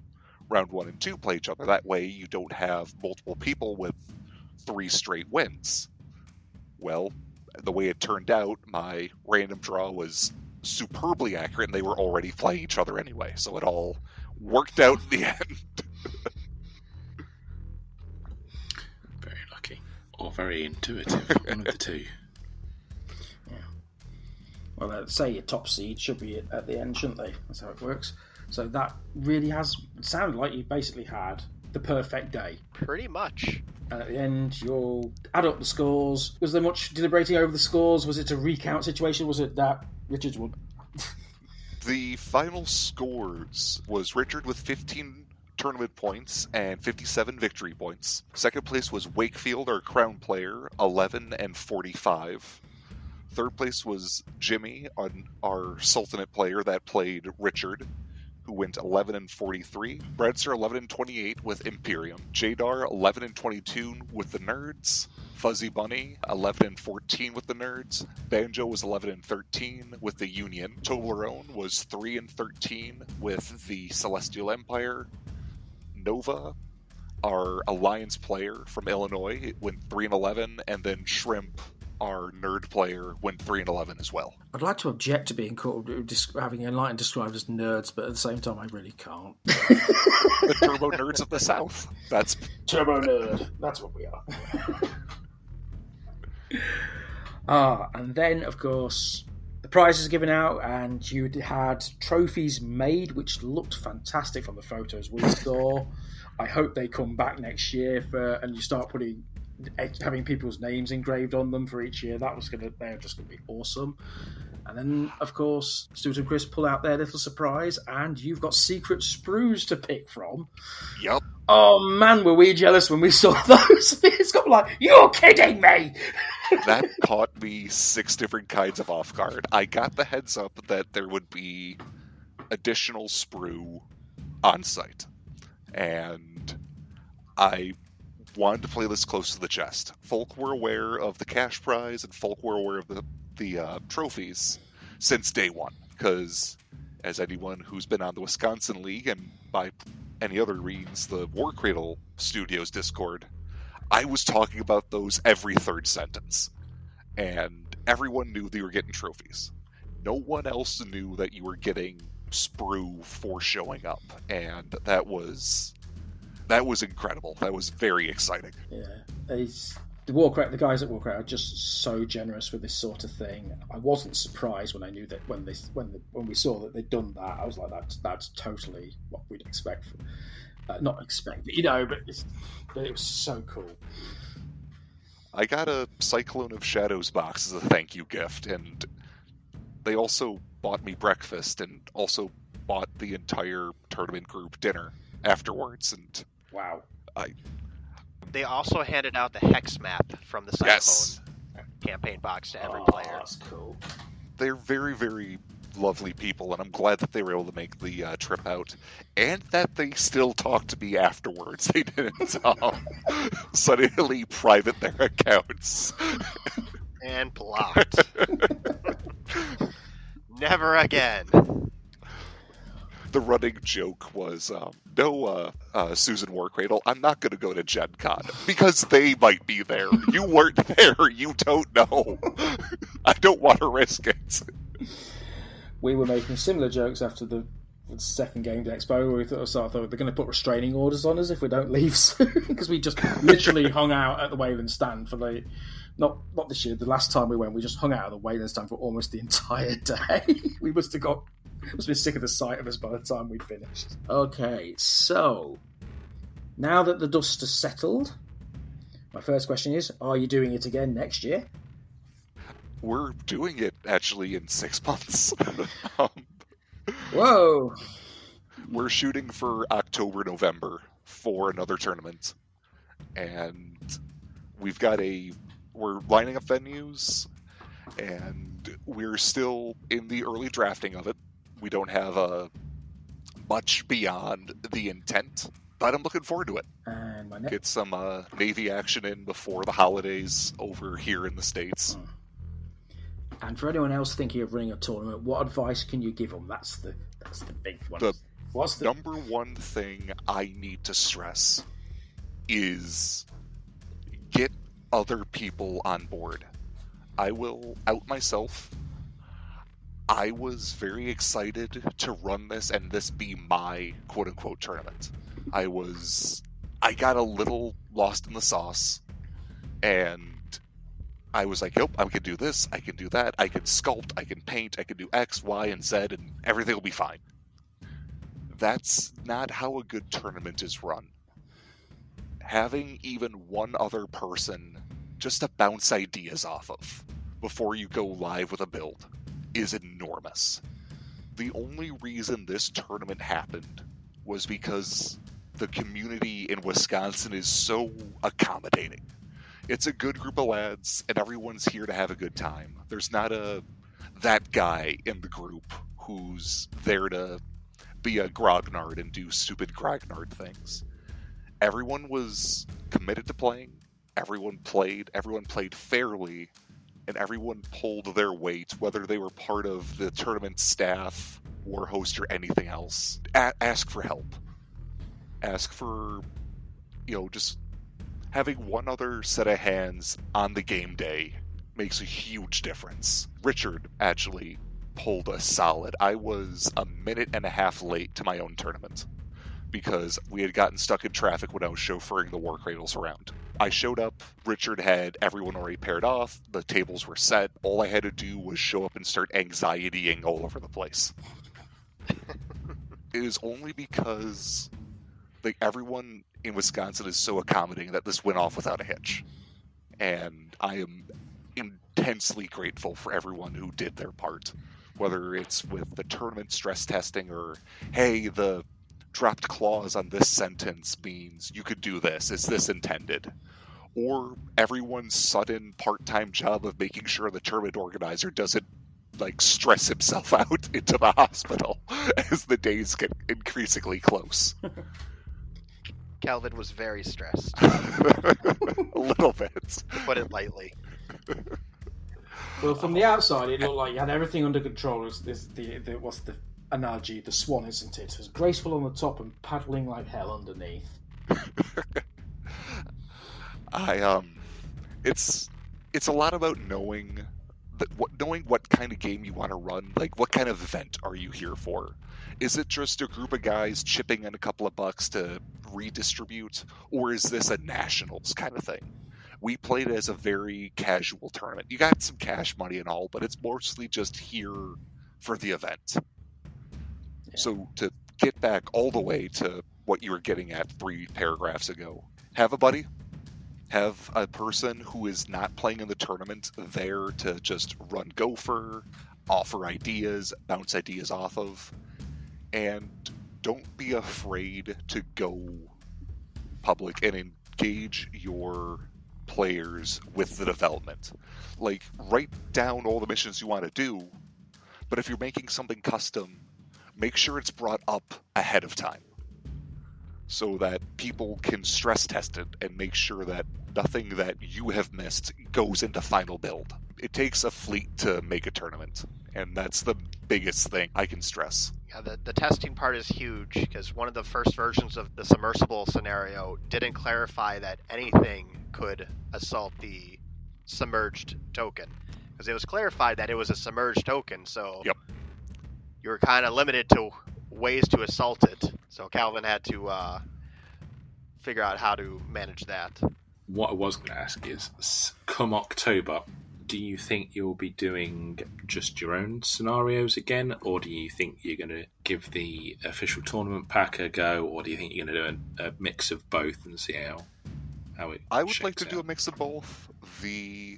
round one and two play each other. That way you don't have multiple people with three straight wins. Well, the way it turned out, my random draw was superbly accurate, and they were already playing each other anyway, so it all worked out in the end. Very lucky. Or very intuitive. One of the two. Well, uh, say your top seed should be at the end, shouldn't they? That's how it works. So that really has sounded like you basically had the perfect day. Pretty much. And at the end, you'll add up the scores. Was there much deliberating over the scores? Was it a recount situation? Was it that Richards won? The final scores was Richard with 15 tournament points and 57 victory points. Second place was Wakefield, our crown player, 11 and 45. Third place was Jimmy, on our Sultanate player that played Richard, who went 11 and 43. Bradster 11 and 28 with Imperium. Jadar 11 and 22 with the Nerds. Fuzzy Bunny 11 and 14 with the Nerds. Banjo was 11 and 13 with the Union. Toblerone was 3 and 13 with the Celestial Empire. Nova our alliance player from Illinois went three and eleven, and then Shrimp, our nerd player, went three and eleven as well. I'd like to object to being called having Enlightened described as nerds, but at the same time, I really can't. the Turbo Nerds of the South. That's Turbo Nerd. That's what we are. ah, and then of course the prizes are given out, and you had trophies made, which looked fantastic from the photos we saw. I hope they come back next year for and you start putting Eh, having people's names engraved on them for each year. That was gonna they're just gonna be awesome. And then, of course, Stuart and Chris pull out their little surprise, and you've got secret sprues to pick from. Yep. Oh man, were we jealous when we saw those? it's got like, you're kidding me. that caught me six different kinds of off guard. I got the heads up that there would be additional sprue on site and I wanted to play this close to the chest. Folk were aware of the cash prize, and folk were aware of the the uh, trophies since day one. Because as anyone who's been on the Wisconsin League and by any other reads the War Cradle Studios Discord, I was talking about those every third sentence, and everyone knew they were getting trophies. No one else knew that you were getting sprue for showing up, and that was that was incredible. That was very exciting. Yeah, he's, the Warcradle, the guys at Warcradle are just so generous with this sort of thing. I wasn't surprised when I knew that when they when the, when we saw that they'd done that. I was like, that's that's totally what we'd expect. From, uh, not expect, you know, but, but it was so cool. I got a Cyclone of Shadows box as a thank you gift, and they also bought me breakfast and also bought the entire tournament group dinner afterwards. And wow, I. They also handed out the hex map from the Cyclone yes. campaign box to every oh, player. That's cool. They're very, very lovely people, and I'm glad that they were able to make the uh, trip out, and that they still talked to me afterwards. They didn't um, suddenly private their accounts and blocked. Never again. The running joke was, um, no, uh, uh, Susan Warcradle, I'm not going to go to Gen Con because they might be there. You weren't there. You don't know. I don't want to risk it. We were making similar jokes after the second game to Expo. We thought, thought they're going to put restraining orders on us if we don't leave because we just literally hung out at the Wayland stand for the not not this year. The last time we went, we just hung out at the Wayland stand for almost the entire day. we must have got must have been sick of the sight of us by the time we'd finished. Okay, so now that the dust has settled, my first question is: Are you doing it again next year? We're doing it actually in six months. um, Whoa! We're shooting for October, November for another tournament, and we've got a we're lining up venues, and we're still in the early drafting of it. We don't have a uh, much beyond the intent, but I'm looking forward to it. And my next... Get some uh, Navy action in before the holidays over here in the states. Hmm. And for anyone else thinking of running a tournament, what advice can you give them? That's the that's the big one. The, What's the number one thing I need to stress is get other people on board. I will out myself. I was very excited to run this and this be my quote unquote tournament. I was. I got a little lost in the sauce and I was like, "Yep, I can do this, I can do that, I can sculpt, I can paint, I can do X, Y, and Z, and everything will be fine. That's not how a good tournament is run having even one other person just to bounce ideas off of before you go live with a build is enormous. The only reason this tournament happened was because the community in Wisconsin is so accommodating. it's a good group of lads, and everyone's here to have a good time. There's not a that guy in the group who's there to be a grognard and do stupid grognard things. Everyone was committed to playing. Everyone played. Everyone played fairly, and everyone pulled their weight, whether they were part of the tournament staff, war host, or anything else. A- ask for help. Ask for, you know, just having one other set of hands on the game day makes a huge difference. Richard actually pulled a solid. I was a minute and a half late to my own tournament because we had gotten stuck in traffic when I was chauffeuring the war cradles around. I showed up, Richard had everyone already paired off, the tables were set. All I had to do was show up and start anxietying all over the place. it is only because like everyone in Wisconsin is so accommodating that this went off without a hitch. And I am intensely grateful for everyone who did their part. Whether it's with the tournament stress testing or, hey, the dropped clause on this sentence means you could do this. Is this intended? Or everyone's sudden part time job of making sure the tournament organizer doesn't like stress himself out into the hospital as the days get increasingly close. Calvin was very stressed, a little bit. to put it lightly. Well, from the outside, it looked like you had everything under control. It's, it's the, the what's the analogy? The swan, isn't it? It's graceful on the top and paddling like hell underneath. I um, it's it's a lot about knowing that what knowing what kind of game you want to run. Like, what kind of event are you here for? Is it just a group of guys chipping in a couple of bucks to redistribute, or is this a nationals kind of thing? We played it as a very casual tournament. You got some cash money and all, but it's mostly just here for the event. So to get back all the way to what you were getting at three paragraphs ago, have a buddy, have a person who is not playing in the tournament there to just run gopher, offer ideas, bounce ideas off of, and don't be afraid to go public and engage your players with the development. Like, write down all the missions you want to do, but if you're making something custom, make sure it's brought up ahead of time so that people can stress test it and make sure that nothing that you have missed goes into final build. It takes a fleet to make a tournament, and that's the biggest thing I can stress. Yeah, the, the testing part is huge because one of the first versions of the submersible scenario didn't clarify that anything could assault the submerged token. Because it was clarified that it was a submerged token, so Yep. You were kind of limited to ways to assault it. So Calvin had to uh, figure out how to manage that. What I was going to ask is, come October, do you think you'll be doing just your own scenarios again, or do you think you're going to give the official tournament pack a go, or do you think you're going to do a, a mix of both and see how how it? I would like to shakes do a mix of both. The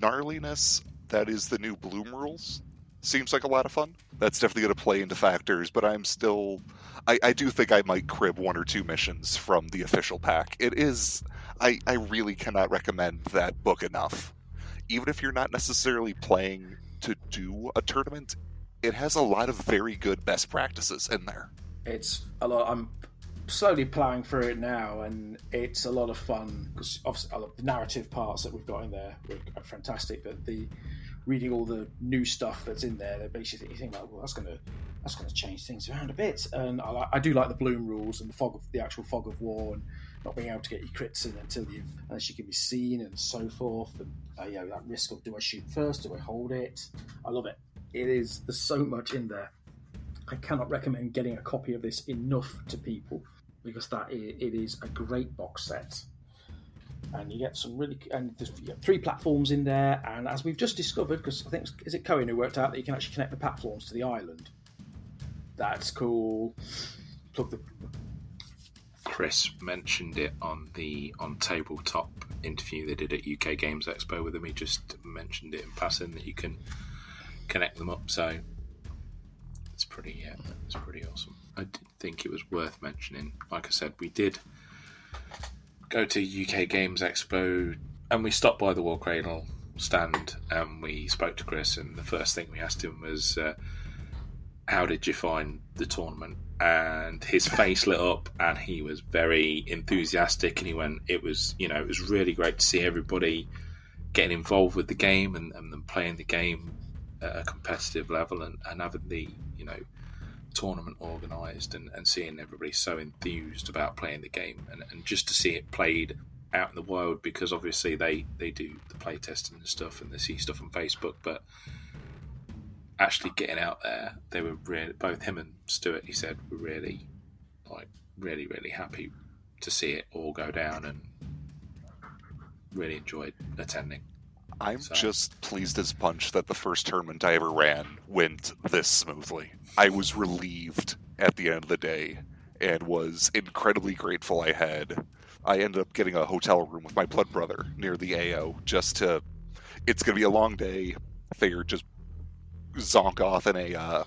gnarliness that is the new Bloom rules seems like a lot of fun. That's definitely going to play into factors, but I'm still. I, I do think I might crib one or two missions from the official pack. It is. I, I really cannot recommend that book enough. Even if you're not necessarily playing to do a tournament, it has a lot of very good best practices in there. It's a lot. I'm slowly ploughing through it now, and it's a lot of fun because obviously the narrative parts that we've got in there are fantastic. But the reading all the new stuff that's in there, that makes you think, like, well, that's gonna that's gonna change things around a bit. And I, I do like the bloom rules and the fog of the actual fog of war and not being able to get your crits in until you unless you can be seen and so forth. And uh, know that risk of do I shoot first? Do I hold it? I love it. It is there's so much in there. I cannot recommend getting a copy of this enough to people because that it is a great box set. And you get some really, and there's three platforms in there. And as we've just discovered, because I think is it Cohen who worked out that you can actually connect the platforms to the island. That's cool. Plug the Chris mentioned it on the on tabletop interview they did at UK Games Expo with him. He just mentioned it in passing that you can connect them up. So it's pretty, yeah, it's pretty awesome. I did think it was worth mentioning. Like I said, we did go to UK Games Expo and we stopped by the War Cradle stand and we spoke to Chris, and the first thing we asked him was, uh, "How did you find the tournament?" And his face lit up, and he was very enthusiastic. And he went, "It was, you know, it was really great to see everybody getting involved with the game and, and then playing the game at a competitive level, and, and having the, you know." Tournament organised and, and seeing everybody so enthused about playing the game and, and just to see it played out in the wild because obviously they they do the play testing and stuff and they see stuff on Facebook, but actually getting out there, they were really both him and Stuart. He said were really like really really happy to see it all go down and really enjoyed attending. I'm So- just pleased as punch that the first tournament I ever ran went this smoothly. I was relieved at the end of the day and was incredibly grateful I had. I ended up getting a hotel room with my blood brother near the AO just to. It's going to be a long day. I figured just zonk off in a uh,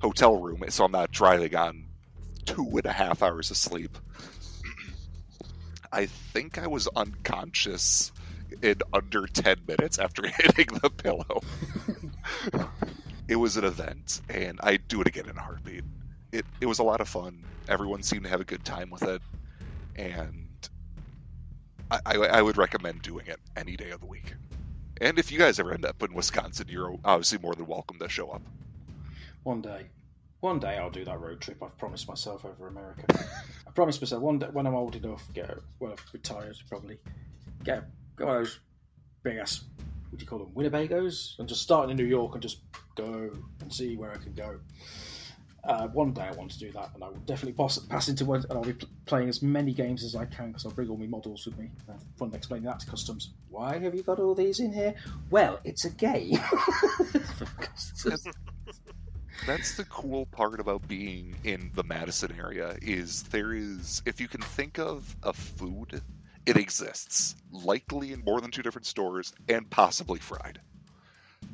hotel room so I'm not driving on two and a half hours of sleep. I think I was unconscious in under 10 minutes after hitting the pillow. it was an event, and I'd do it again in a heartbeat. It, it was a lot of fun. Everyone seemed to have a good time with it, and I, I, I would recommend doing it any day of the week. And if you guys ever end up in Wisconsin, you're obviously more than welcome to show up. One day. One day I'll do that road trip I've promised myself over America. I promised myself one day when I'm old enough, get a, well, I've retired probably, get, get those big ass, what do you call them, Winnebagos, and just start in New York and just go and see where I can go. Uh, one day I want to do that, and I will definitely pass, pass into one, and I'll be pl- playing as many games as I can because I'll bring all my models with me. Have fun explaining that to customs. Why have you got all these in here? Well, it's a game. That's the cool part about being in the Madison area is there is if you can think of a food, it exists, likely in more than two different stores and possibly fried.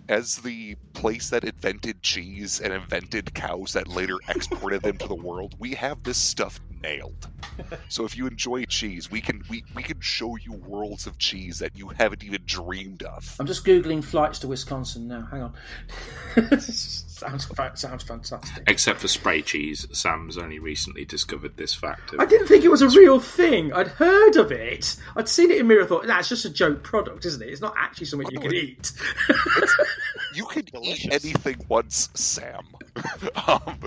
As the place that invented cheese and invented cows that later exported them to the world, we have this stuff nailed. So if you enjoy cheese, we can we, we can show you worlds of cheese that you haven't even dreamed of. I'm just googling flights to Wisconsin now. Hang on. sounds sounds fantastic. Except for spray cheese, Sam's only recently discovered this fact. Of, I didn't think it was a real thing. I'd heard of it. I'd seen it in Mirror. Thought, nah, it's just a joke product, isn't it? It's not actually something you Oh, can it- eat. You can Delicious. eat anything once, Sam. um,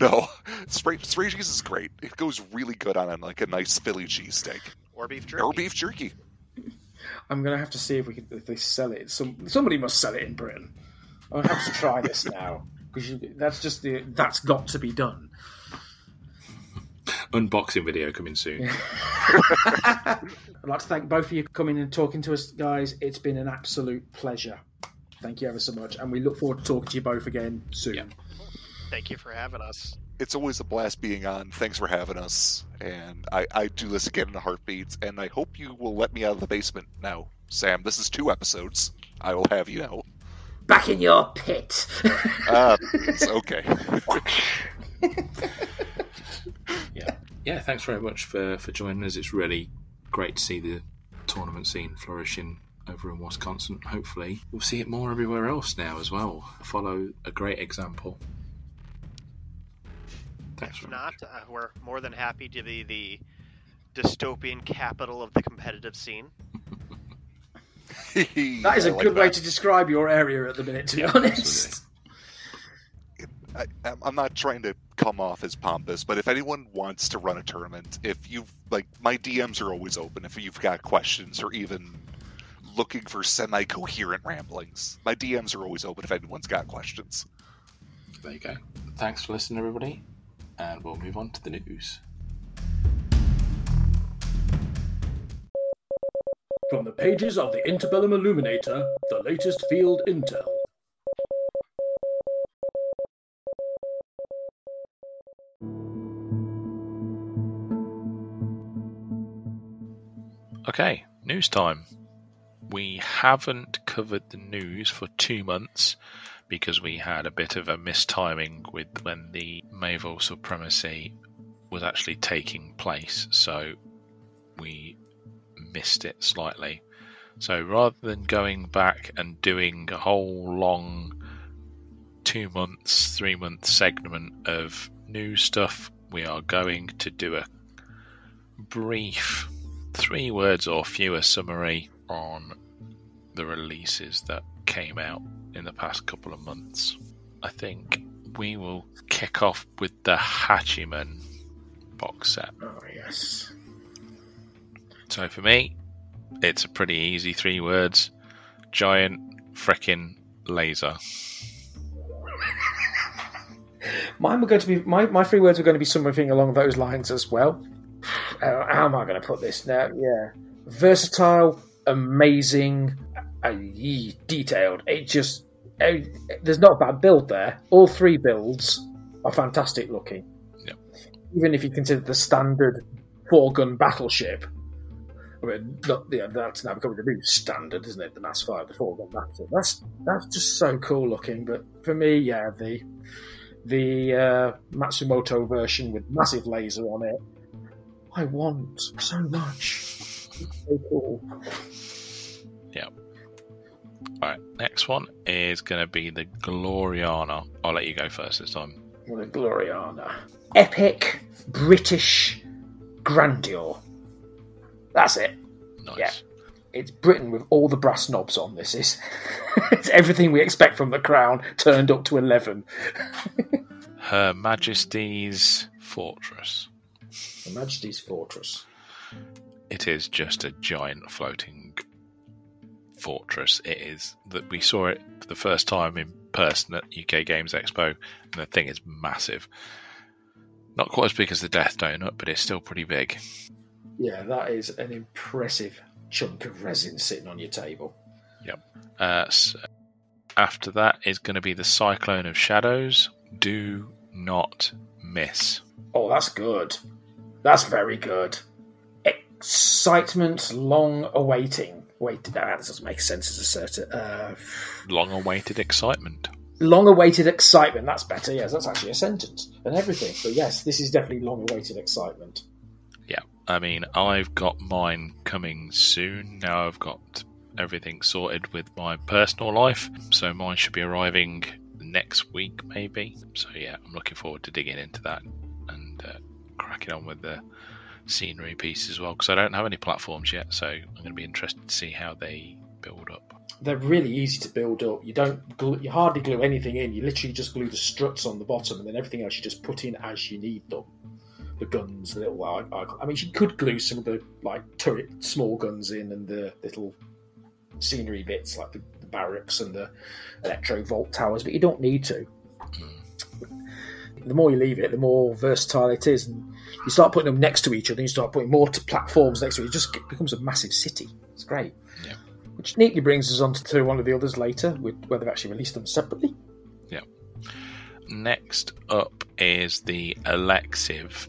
no, spray, spray cheese is great. It goes really good on like a nice Philly cheesesteak Or beef jerky. or beef jerky. I'm gonna have to see if we can if they sell it. Some somebody must sell it in Britain. I'm gonna have to try this now because that's just the that's got to be done. unboxing video coming soon. I'd like to thank both of you for coming and talking to us, guys. It's been an absolute pleasure. Thank you ever so much, and we look forward to talking to you both again soon. Yeah. Thank you for having us. It's always a blast being on. Thanks for having us. And I, I do this again in a heartbeat. And I hope you will let me out of the basement now. Sam, this is two episodes. I will have you know. Back in your pit. Uh, it's okay. yeah, yeah. Thanks very much for for joining us. It's really great to see the tournament scene flourishing over in Wisconsin. Hopefully, we'll see it more everywhere else now as well. Follow a great example. Thanks If very not, uh, we're more than happy to be the dystopian capital of the competitive scene. that is a like good way to describe your area at the minute, to be Yeah, honest. I, I'm- I'm not trying to come off as pompous, but if anyone wants to run a tournament, if you've like my DMs are always open. If you've got questions or even looking for semi-coherent ramblings, my DMs are always open. If anyone's got questions, There you go. Thanks for listening, everybody, and we'll move on to the news. From the pages of the Interbellum Illuminator, the latest field intel. Okay, news time. We haven't covered the news for two months because we had a bit of a mistiming with when the Mayville supremacy was actually taking place, so we missed it slightly. So rather than going back and doing a whole long two months, three month segment of new stuff, we are going to do a brief three words or fewer summary on the releases that came out in the past couple of months. I think we will kick off with the Hachiman box set. Oh yes. So for me, it's a pretty easy three words: giant frickin' laser. Mine were going to be my, my three words were going to be something along those lines as well. Uh, how am I going to put this now? Yeah, versatile, amazing, detailed. It just uh, there's not a bad build there. All three builds are fantastic looking. Yep. Even if you consider the standard four gun battleship. I mean, not, yeah, that's now becoming the new standard, isn't it? The Mass Fire, the four gun battleship. That's that's just so cool looking. But for me, yeah, the the uh, Matsumoto version with massive laser on it. I want so much. It's so cool. All right, next one is going to be the Gloriana. I'll let you go first this time. What a Gloriana. Epic British grandeur. That's it. Nice. Yeah. It's Britain with all the brass knobs on. This is. it's everything we expect from the crown turned up to 11. Her Majesty's Fortress. Her Majesty's Fortress. It is just a giant floating fortress. It is that we saw it for the first time in person at UK Games Expo, and the thing is massive. Not quite as big as the Death Donut, but it's still pretty big. Yeah, that is an impressive chunk of resin sitting on your table. Uh, so after that is going to be the Cyclone of Shadows. Do not miss. Oh, that's good. That's very good. Excitement, long awaiting. Wait, no, that doesn't make sense as a certain. Uh, Long awaited excitement. long awaited excitement. That's better. Yes, that's actually a sentence and everything. But yes, this is definitely long awaited excitement. Yeah, I mean, I've got mine coming soon. Now I've got everything sorted with my personal life, so mine should be arriving next week, maybe. So yeah, I'm looking forward to digging into that and uh, cracking on with the scenery piece as well. Because I don't have any platforms yet, so I'm going to be interested to see how they build up. They're really easy to build up. You don't, glue, you hardly glue anything in. You literally just glue the struts on the bottom, and then everything else you just put in as you need them. The guns, the little, I, I, I mean, you could glue some of the like turret, small guns in, and the little scenery bits like the, the barracks and the electro vault towers, but you don't need to. Hmm. The more you leave it, the more versatile it is, and you start putting them next to each other. You start putting more t- platforms next to it. It just becomes a massive city. It's great. Yeah. Which neatly brings us on to one of the others later, with where they've actually released them separately. Yeah. Next up is the Alexiv.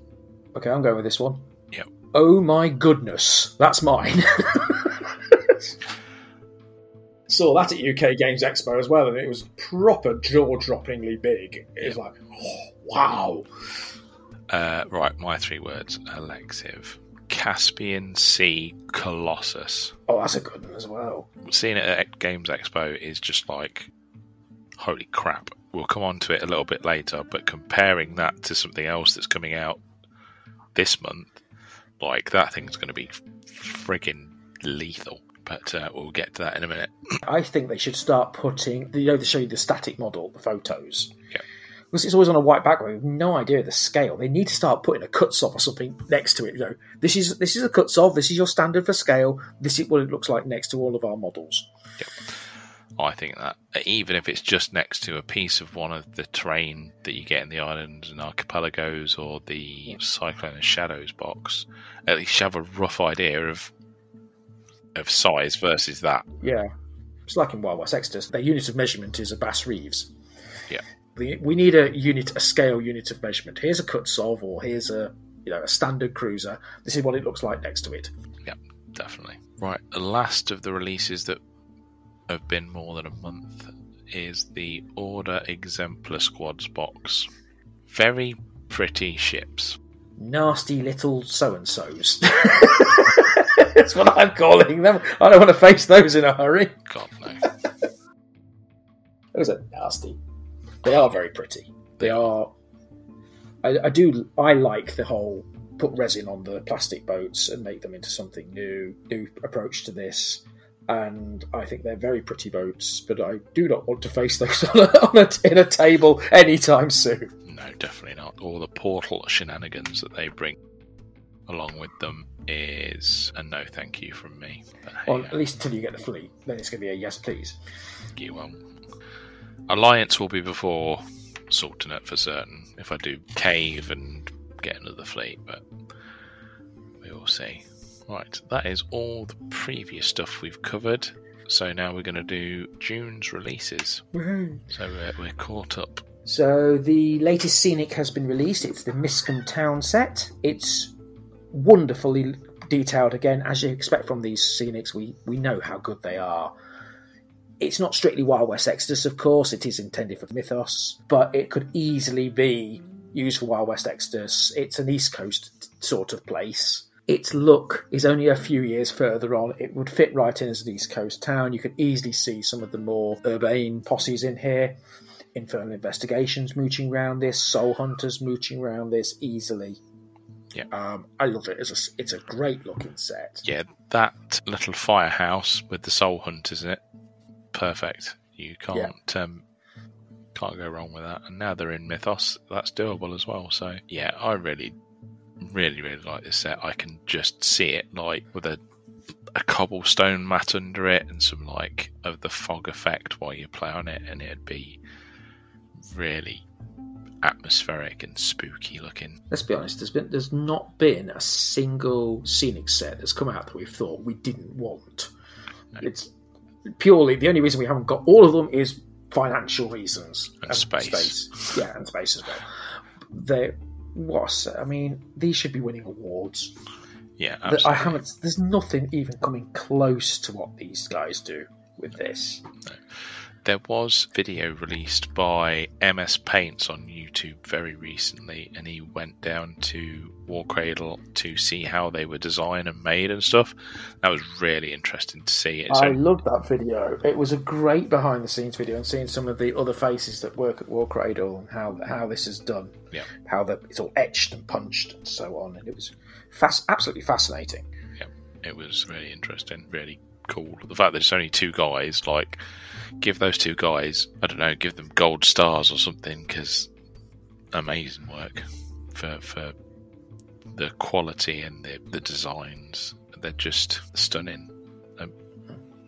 Okay, I'm going with this one. Yep. Oh my goodness, that's mine. Saw that at UK Games Expo as well, and it was proper jaw-droppingly big. It was like, oh, wow. Uh, right, my three words: Alexiv. Caspian Sea Colossus. Oh, that's a good one as well. seeing it at Games Expo is just like, holy crap. We'll come on to it a little bit later, but comparing that to something else that's coming out this month, like that thing's going to be friggin' lethal. But uh, we'll get to that in a minute. I think they should start putting, you know, they show you the static model, the photos. Yeah. Because it's always on a white background, we have no idea of the scale. They need to start putting a cuts-off or something next to it. You know, this is this is a cuts-off. This is your standard for scale. This is what it looks like next to all of our models. I think that even if it's just next to a piece of one of the terrain that you get in the islands and archipelagos or the Cyclone and Shadows box, at least you have a rough idea of of size versus that. Yeah, it's like in Wild West Exodus. Their unit of measurement is a Bass Reeves. Yeah. We, we need a unit, a scale unit of measurement. Here's a Kutsov, or here's a you know a standard cruiser. This is what it looks like next to it. Yeah, definitely. Right, the last of the releases that have been more than a month is the Order Exemplar Squads box. Very pretty ships. nasty little so and so's. That's what I'm calling them. I don't want to face those in a hurry. God no. Those are nasty. They are very pretty. They are. I, I do. I like the whole put resin on the plastic boats and make them into something new. New approach to this, and I think they're very pretty boats. But I do not want to face those on a, on a, in a table anytime soon. No, definitely not. All the portal shenanigans that they bring along with them is a no thank you from me. But hey, Well, uh, at least until you get the fleet, then it's going to be a yes, please. you won't. Alliance will be before Sultanate for certain. If I do Cave and get another fleet, but we will see. Right, that is all the previous stuff we've covered. So now we're going to do June's releases. So we're, we're caught up. So the latest scenic has been released. It's the Miscom Town set. It's wonderfully detailed again, as you expect from these scenics. We we know how good they are. It's not strictly Wild West Exodus, of course. It is intended for Mythos, but it could easily be used for Wild West Exodus. It's an East Coast sort of place. Its look is only a few years further on. It would fit right in as an East Coast town. You could easily see some of the more urbane posses in here. Infernal Investigations mooching around this, Soul Hunters mooching around this easily. Yeah. Um, I love it. It's a, it's a great looking set. Yeah, that little firehouse with the soul hunters in it, perfect. You can't um, can't go wrong with that. And now they're in Mythos, that's doable as well. So yeah, I really, really, really like this set. I can just see it like with a a cobblestone mat under it and some like of the fog effect while you play on it, and it'd be really atmospheric and spooky looking. Let's be honest. There's been there's not been a single scenic set that's come out that we've thought we didn't want. No. It's purely the only reason we haven't got all of them is financial reasons And space. Yeah, and space as well. They what I mean, these should be winning awards. Yeah, absolutely. I haven't. There's nothing even coming close to what these guys do with this. There was video released by MS Paints on YouTube very recently, and he went down to Warcradle to see how they were designed and made and stuff. That was really interesting to see. I loved that video. It was a great behind the scenes video and seeing some of the other faces that work at Warcradle and how how this is done. Yeah. How the, it's all etched and punched and so on. And it was fas- absolutely fascinating. Yeah, it was really interesting, really cool. The fact that it's only two guys, like, give those two guys, I don't know, give them gold stars or something, because amazing work for for the quality and the, the designs. They're just stunning, um,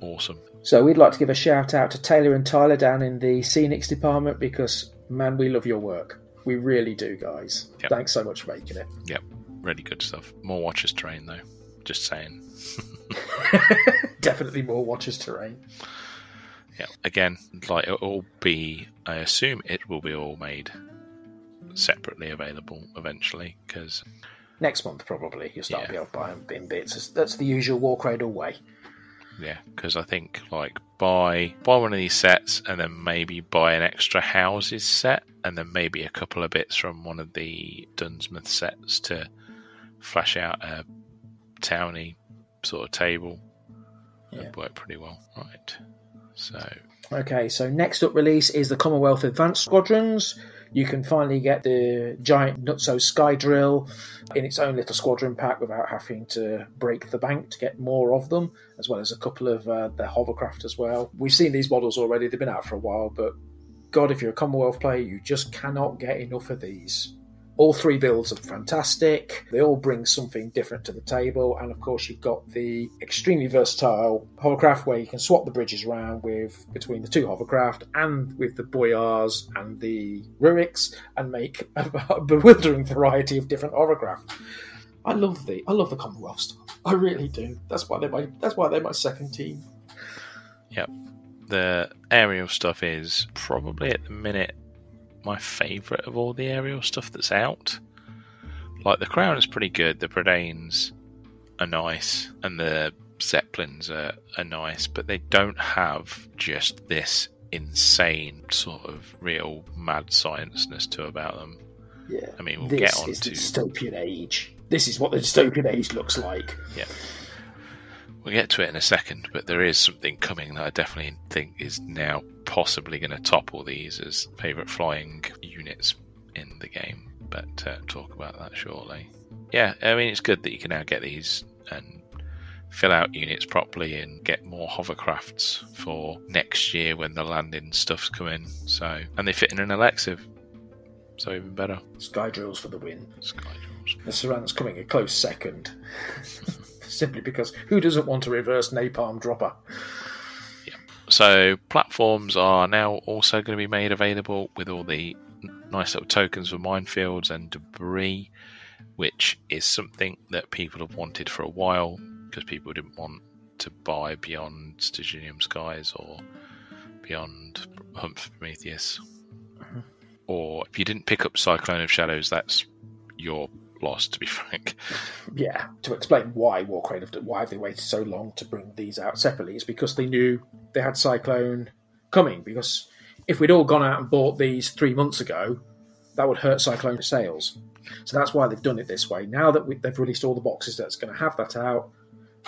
awesome. So we'd like to give a shout out to Taylor and Tyler down in the Scenics department because man, we love your work. We really do, guys. Yep. Thanks so much for making it. Yep, really good stuff. More Watchers terrain though. Just saying. Definitely more Watchers terrain. Yeah. Again, like it'll be. I assume it will be all made separately available eventually because Next month, probably you'll start Yeah. to be able to buy them in bits. That's the usual Warcradle way. yeah, because I think like buy buy one of these sets and then maybe buy an extra houses set and then maybe a couple of bits from one of the Dunsmith sets to flash out a towny sort of table. Yeah. It'd work pretty well, right? So Okay, so next up release is the Commonwealth Advanced Squadrons. You can finally get the giant Nutso Sky Drill in its own little squadron pack without having to break the bank to get more of them, as well as a couple of uh, the hovercraft as well. We've seen these models already, they've been out for a while, but God, if you're a Commonwealth player, you just cannot get enough of these. All three builds are fantastic. They all bring something different to the table, and of course, you've got the extremely versatile hovercraft where you can swap the bridges around with between the two hovercraft and with the Boyars and the Ruriks, and make a bewildering variety of different hovercraft. I love the I love the Commonwealth stuff. I really do. That's why they're my that's why they're my second team. Yep. The aerial stuff is probably at the minute my favourite of all the aerial stuff that's out. Like the Crown is pretty good, the Pridanes are nice, and the Zeppelins are, are nice, but they don't have just this insane sort of real mad scienceness to about them. Yeah. I mean, we'll this get on is to dystopian age. This is what the dystopian age looks like. We'll get to it in a second, but there is something coming that I definitely think is now possibly going to topple these as favourite flying units in the game. But uh, talk about that shortly. Yeah, I mean it's good that you can now get these and fill out units properly and get more hovercrafts for next year when the landing stuff's coming. So and they fit in an elective, so even better. Sky drills for the win. Sky Drills. The Saran's coming a close second. Simply because who doesn't want a reverse napalm dropper? So platforms are now also going to be made available with all the nice little tokens for minefields and debris, which is something that people have wanted for a while because people didn't want to buy beyond Stygian Skies or beyond for Prometheus. Mm-hmm. Or if you didn't pick up Cyclone of Shadows, that's your loss, to be frank. Yeah, to explain why Warcradle have why they waited so long to bring these out separately is because they knew they had Cyclone coming. Because if we'd all gone out and bought these three months ago, that would hurt Cyclone sales. So that's why they've done it this way. Now that we, they've released all the boxes that's going to have that out,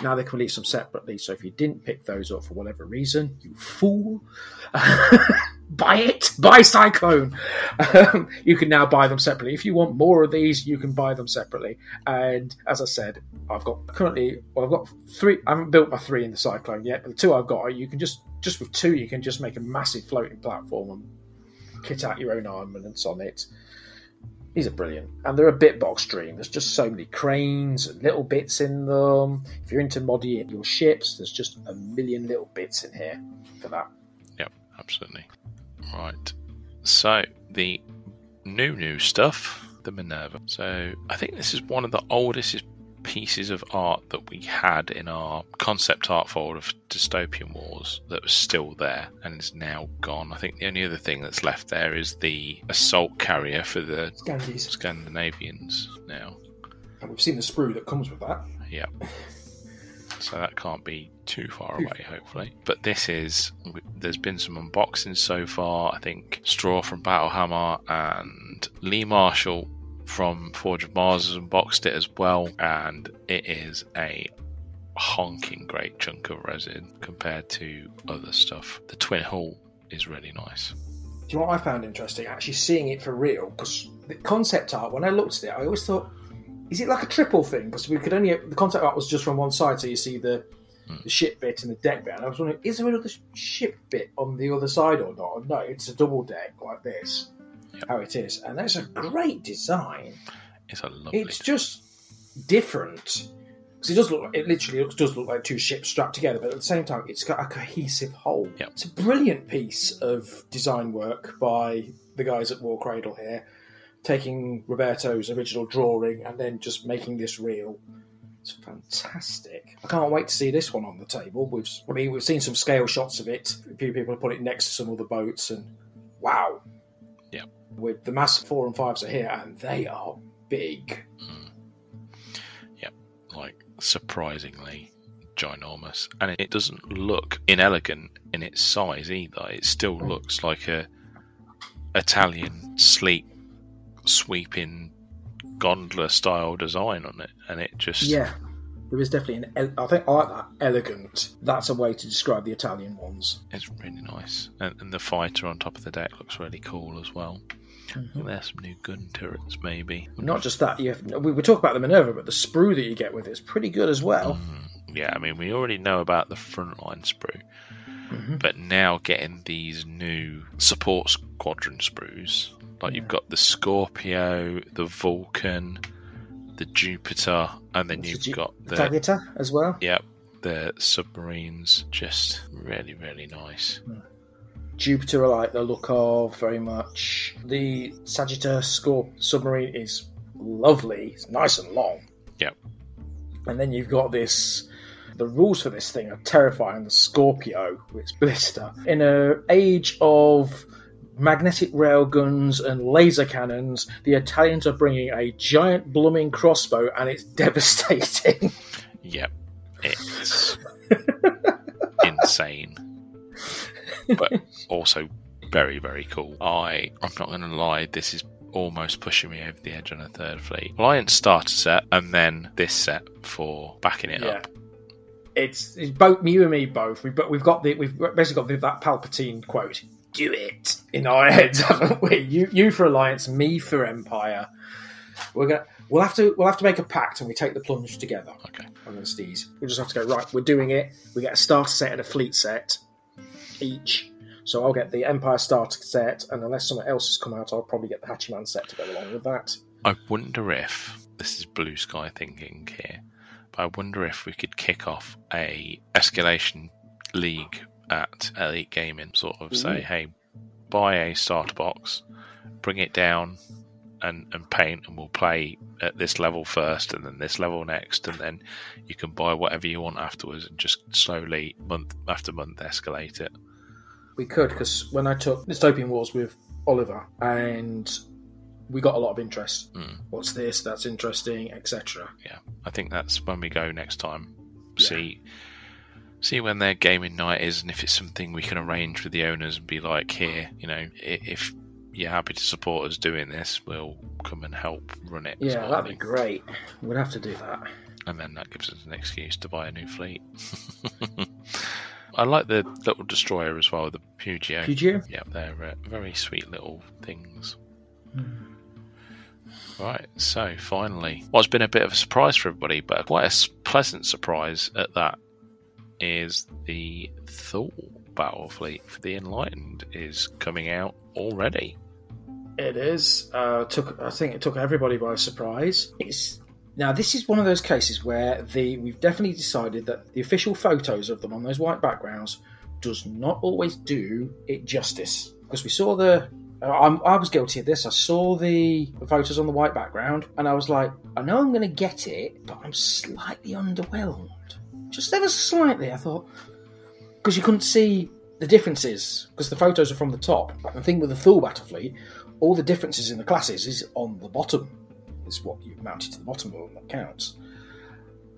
now they can release them separately. So if you didn't pick those up for whatever reason, you fool, buy it, buy Cyclone. Um, you can now buy them separately. If you want more of these, you can buy them separately. And as I said, I've got currently, well, I've got three. I haven't built my three in the Cyclone yet, but the two I've got, you can just just with two, you can just make a massive floating platform and kit out your own armaments on it. These are brilliant, and they're a bitbox dream. There's just so many cranes and little bits in them. If you're into modding your ships, there's just a million little bits in here for that. Yep, absolutely. Right. So the new new stuff, the Minerva. So I think this is one of the oldest pieces of art that we had in our concept art folder of Dystopian Wars that was still there and is now gone. I think the only other thing that's left there is the assault carrier for the Scandies. Scandinavians now. And we've seen the sprue that comes with that. Yep. So that can't be too far hmm. away, hopefully. But this is, there's been some unboxings so far. I think Straw from Battlehammer and Lee Marshall from Forge of Mars has unboxed it as well. And it is a honking great chunk of resin compared to other stuff. The Twin Hull is really nice. Do you know what I found interesting? Actually seeing it for real, because the concept art, when I looked at it, I always thought, is it like a triple thing? Because we could only, the contact art was just from one side, so you see the, hmm. the ship bit and the deck bit. And I was wondering, is there another ship bit on the other side or not? No, it's a double deck like this, Yep. how it is. And that's a great design. It's a lovely. It's just different. Because it does look, it literally looks, does look like two ships strapped together, but at the same time, it's got a cohesive whole. Yep. It's a brilliant piece of design work by the guys at Warcradle here, taking Roberto's original drawing and then just making this real. It's fantastic. I can't wait to see this one on the table. We've, I mean, we've seen some scale shots of it. A few people have put it next to some other boats, and wow. Yep. With the mass four and fives are here, and they are big. Mm. like surprisingly ginormous and it doesn't look inelegant in its size either it still oh. looks like a italian sleek sweeping gondola style design on it and it just Yeah, there is definitely an. ele- I think I like that elegant. That's a way to describe the Italian ones. it's really nice and, and the fighter on top of the deck looks really cool as well Mm-hmm. there's some new gun turrets maybe Not just that. You have, we, we talk about the Minerva, but the sprue that you get with it is pretty good as well. yeah i mean we already know about the frontline sprue Mm-hmm. but now getting these new support squadron sprues like you've got the scorpio the vulcan the jupiter and then you've got the Tagita as well. yep the submarines just really really nice Jupiter, I like the look of very much. The Sagitta Scorp submarine is lovely. It's nice and long. Yep. And then you've got this. The rules for this thing are terrifying. The Scorpio, its blister. In an age of magnetic rail guns and laser cannons, the Italians are bringing a giant blooming crossbow, and it's devastating. yep it's insane but also very very cool i i'm not gonna lie this is almost pushing me over the edge on a third fleet. Alliance starter set, and then this set for backing it Yeah. up. It's, it's both you and me both. We've got, we've got the we've basically got the, that Palpatine quote. Do it in our heads, haven't we? You you for Alliance, me for Empire. We're gonna we'll have to we'll have to make a pact and we take the plunge together. Okay. I'm gonna steez. We just have to go right. We're doing it. We get a starter set and a fleet set each. So I'll get the Empire starter set, and unless something else has come out, I'll probably get the Hachiman set to go along with that. I wonder if this is blue sky thinking here, but I wonder if we could kick off a escalation league at Elite Gaming, sort of say, hey, buy a starter box, bring it down, and and paint, and we'll play at this level first, and then this level next, and then you can buy whatever you want afterwards, and just slowly month after month escalate it. We could because when I took Dystopian Wars with Oliver, and we got a lot of interest. Mm. What's this? That's interesting, etc. Yeah, I think that's when we go next time. Yeah. See see when their gaming night is and if it's something we can arrange with the owners and be like, here, you know, if you're happy to support us doing this, we'll come and help run it. Yeah, that'd be great. We'd have to do that. And then that gives us an excuse to buy a new fleet. I like the little destroyer as well, the Pugio. Pugio? Yeah, they're uh, very sweet little things. Right, so finally, what's been a bit of a surprise for everybody, but quite a pleasant surprise at that, is the Thule battle fleet for the Enlightened is coming out already. It is. Uh, took I think it took everybody by surprise. It's now this is one of those cases where the we've definitely decided that the official photos of them on those white backgrounds does not always do it justice because we saw the. I'm, I was guilty of this. I saw the photos on the white background, and I was like, I know I'm going to get it, but I'm slightly underwhelmed. Just ever slightly. I thought because you couldn't see the differences because the photos are from the top. The thing with the Thule battle fleet, all the differences in the classes is on the bottom. Is what you've mounted to the bottom of that counts.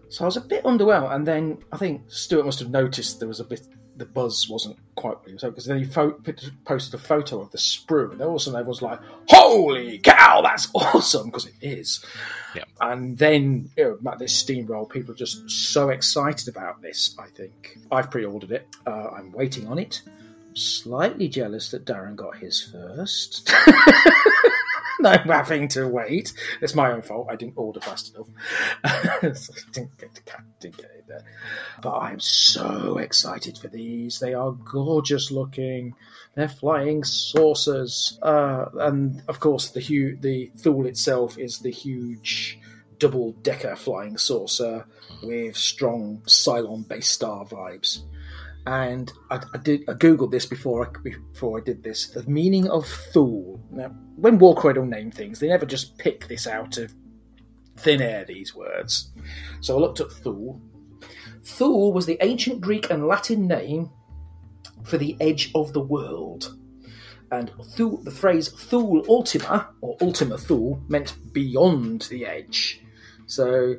So I was a bit underwhelmed, and then I think Stuart must have noticed there was a bit. The buzz wasn't quite what he was because then he fo- posted a photo of the sprue, and then all of a sudden everyone's like, "Holy cow, that's awesome!" Because it is. Yeah. And then you know, this steamroll, people are just so excited about this. I think I've pre-ordered it. Uh, I'm waiting on it. I'm slightly jealous that Darren got his first. no, I'm having to wait. It's my own fault. I didn't order fast enough. Didn't get, to, didn't get it there. But I'm so excited for these. They are gorgeous looking. They're flying saucers, uh, and of course the hu- the Thule itself is the huge double decker flying saucer with strong Cylon based star vibes. And I, I did I googled this before I before I did this. The meaning of Thule. Now, when Warcradle name things, they never just pick this out of thin air. These words. So I looked up Thule. Thule was the ancient Greek and Latin name for the edge of the world. And Thule, the phrase Thule Ultima, or Ultima Thule, meant beyond the edge. So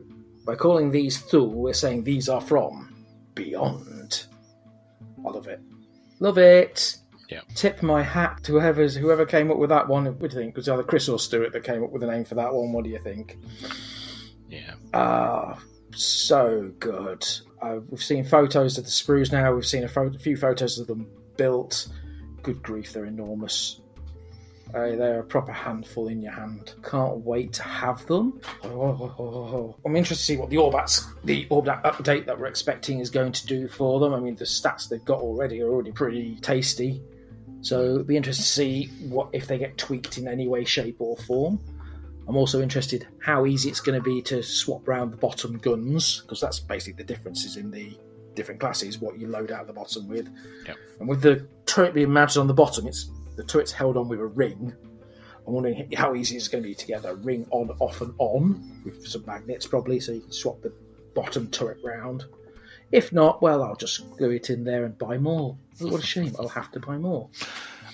by calling these Thule, we're saying these are from beyond. I love it. Love it. Yeah. Tip my hat to whoever's whoever came up with that one. What do you think? It Was either Chris or Stuart that came up with a name for that one? What do you think? Yeah. Ah, so good. Uh, we've seen photos of the sprues now. We've seen a, pho- few photos of them built. Good grief, they're enormous. Uh, they're a proper handful in your hand. Can't wait to have them. Oh, I'm interested to see what the Orbats, the Orbat update that we're expecting is going to do for them. I mean, the stats they've got already are already pretty tasty. So it'll be interesting to see what if they get tweaked in any way, shape, or form. I'm also interested how easy it's going to be to swap round the bottom guns because that's basically the differences in the different classes. What you load out the bottom with, Yep. and with the turret being mounted on the bottom, it's the turret's held on with a ring. I'm wondering how easy it's going to be to get a ring on, off, and on with some magnets probably, so you can swap the bottom turret round. If not, well, I'll just glue it in there and buy more. What a shame! I'll have to buy more.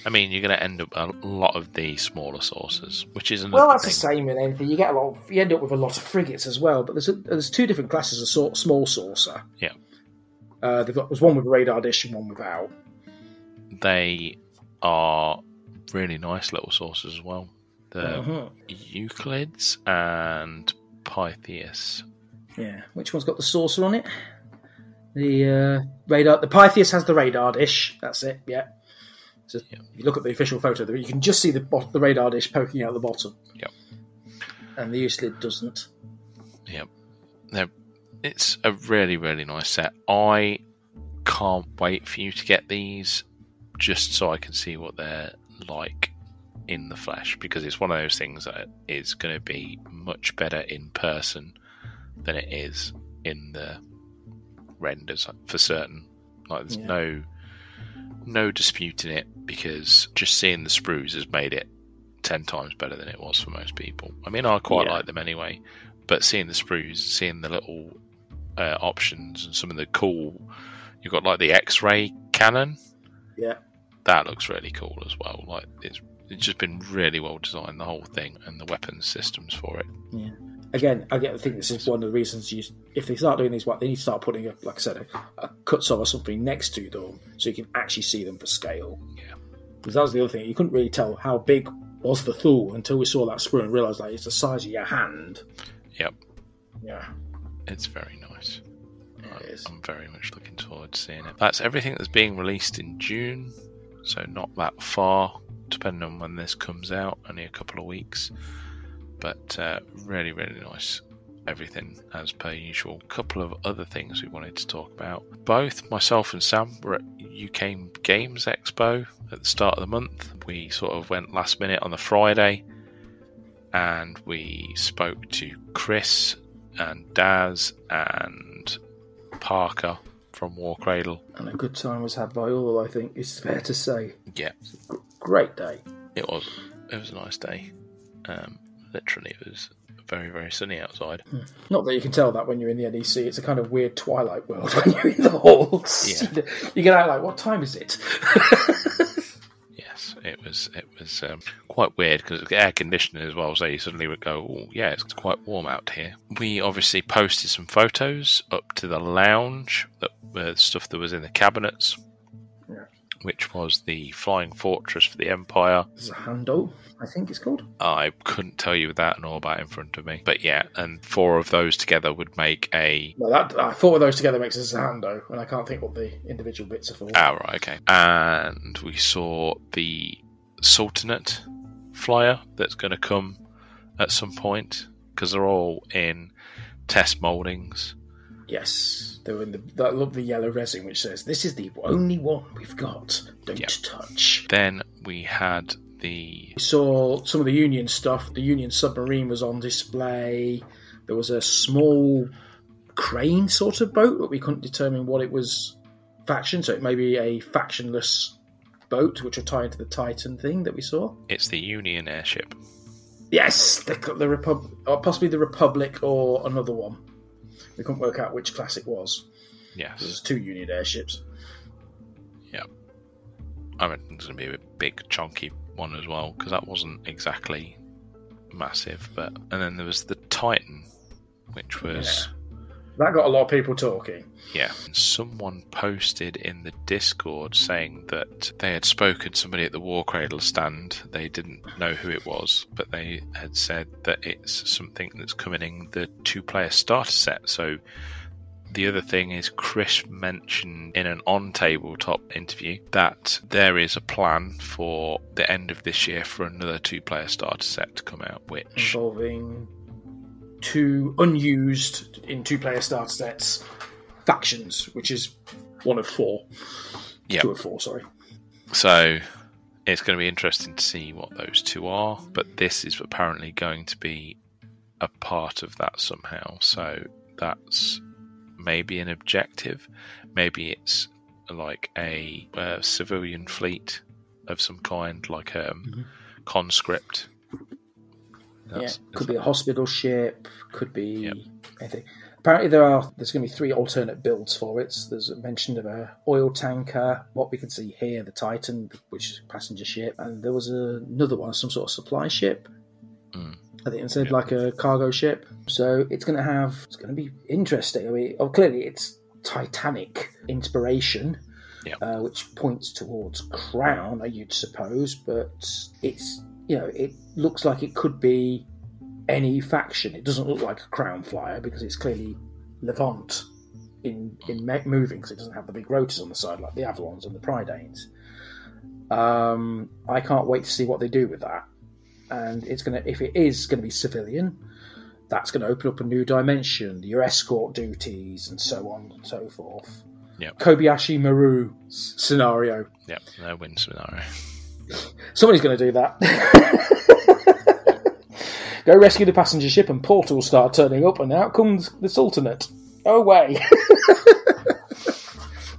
I mean, you're going to end up a lot of the smaller sources, which is another Well, that's thing. the same with anything. You get a lot. Of, you end up with a lot of frigates as well. But there's a, there's two different classes of sort, small saucer. Yeah. Uh, they've got there's one with radar dish and one without. They are really nice little sources as well. the Mhm. Euclids and Pythias. Yeah. Which one's got the saucer on it? The uh, radar. The Pythias has the radar dish. That's it. Yeah. So Yeah. If you look at the official photo, there, you can just see the bot- the radar dish poking out the bottom. Yep. And the Euclid doesn't. Yep. They're, it's a really, really nice set. I can't wait for you to get these just so I can see what they're like in the flesh because it's one of those things that is going to be much better in person than it is in the renders for certain. Like there's Yeah. no no disputing it because just seeing the sprues has made it ten times better than it was for most people. I mean, I quite Yeah. like them anyway, but seeing the sprues, seeing the little uh, options and some of the cool, you've got like the X-ray cannon. Yeah. that looks really cool as well. Like it's it's just been really well designed, the whole thing, and the weapons systems for it. Yeah again, I get. Think this is one of the reasons you, if they start doing these, what they need to start putting, a, like I said, a, a cut saw or something next to them, so you can actually see them for scale. Yeah. Because that was the other thing. You couldn't really tell how big was the Thule until we saw that sprue and realised that it's the size of your hand. Yep. Yeah. It's very nice. It is. I'm very much looking forward to seeing it. That's everything that's being released in June, so not that far, depending on when this comes out, only a couple of weeks. But uh, really, really nice. Everything as per usual. A Couple of other things we wanted to talk about. Both myself and Sam were at UK Games Expo at the start of the month. We sort of went last minute on the Friday, and we spoke to Chris and Daz and Parker from Warcradle. And a good time was had by all, I think, it's fair to say. Yeah, Great day. it was. It was a nice day. Um, literally, it was very, very sunny outside. Not that you can tell that when you're in the NEC. It's a kind of weird twilight world when you're in the halls. Yeah. You get out like, what time is it? Yes, it was. It was um, quite weird because it's air conditioning as well. So you suddenly would go, "Oh, yeah, it's quite warm out here." We obviously posted some photos up to the lounge, that uh, stuff that was in the cabinets. Which was the flying fortress for the Empire. Zahando, I think it's called. I couldn't tell you that and all about in front of me. But yeah, and four of those together would make a. Well, that I thought of those together makes a Zahando, and I can't think what the individual bits are for. Ah, right, okay. And we saw the Sultanate flyer that's going to come at some point because they're all in test moldings. Yes, they were in the. I love the yellow resin which says, "This is the only one we've got. Don't Yeah. touch." Then we had the. We saw some of the Union stuff. The Union submarine was on display. There was a small crane sort of boat, but we couldn't determine what it was faction. So it may be a factionless boat, which will tie into the Titan thing that we saw. It's the Union airship. Yes, the, the Repub- or uh, possibly the Republic or another one. We couldn't work out which class it was. Yes. There's two Union airships. Yeah. I mean, it's going to be a big, chunky one as well because that wasn't exactly massive. But And then there was the Titan, which was. That got a lot of people talking. Yeah. Someone posted in the Discord saying that they had spoken to somebody at the Warcradle stand. They didn't know who it was, but they had said that it's something that's coming in the two player starter set. So the other thing is, Chris mentioned in an on tabletop interview that there is a plan for the end of this year for another two player starter set to come out, which. involving two unused in two player starter sets factions, which is one of four. Yep. Two of four, sorry. So it's going to be interesting to see what those two are, but this is apparently going to be a part of that somehow. So that's maybe an objective. Maybe it's like a, uh civilian fleet of some kind, like a um, Mhm. conscript. Yeah, That's- could be a hospital ship, could be Yep. anything. Apparently, there are there's going to be three alternate builds for it. There's a mention of a oil tanker, what we can see here, the Titan, which is a passenger ship, and there was another one, some sort of supply ship. Mm. I think it said Yeah. like a cargo ship. So it's going to have it's going to be interesting. I mean, oh, clearly it's Titanic inspiration, Yeah. uh, which points towards Crown, you'd suppose, but it's you know, it looks like it could be any faction. It doesn't look like a crown flyer because it's clearly Levant in in moving because it doesn't have the big rotors on the side like the Avalons and the Pridanes. Um, I can't wait to see what they do with that. And it's gonna if it is going to be civilian, that's going to open up a new dimension. Your escort duties and so on and so forth. Yep. Kobayashi Maru scenario. Yep, no win scenario. Somebody's going to do that. Go rescue the passenger ship, and portals start turning up, and out comes the Sultanate. Oh way!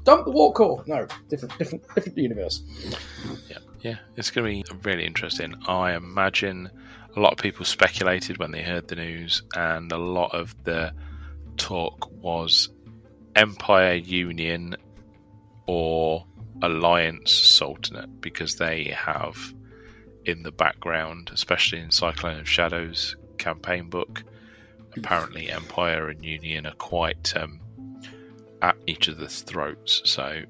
Dump the war core. No, different, different, different universe. Yeah, yeah, it's going to be really interesting. I imagine a lot of people speculated when they heard the news, and a lot of the talk was Empire Union or Alliance Sultanate because they have in the background, especially in Cyclone of Shadows campaign book, apparently Empire and Union are quite um, at each other's throats. So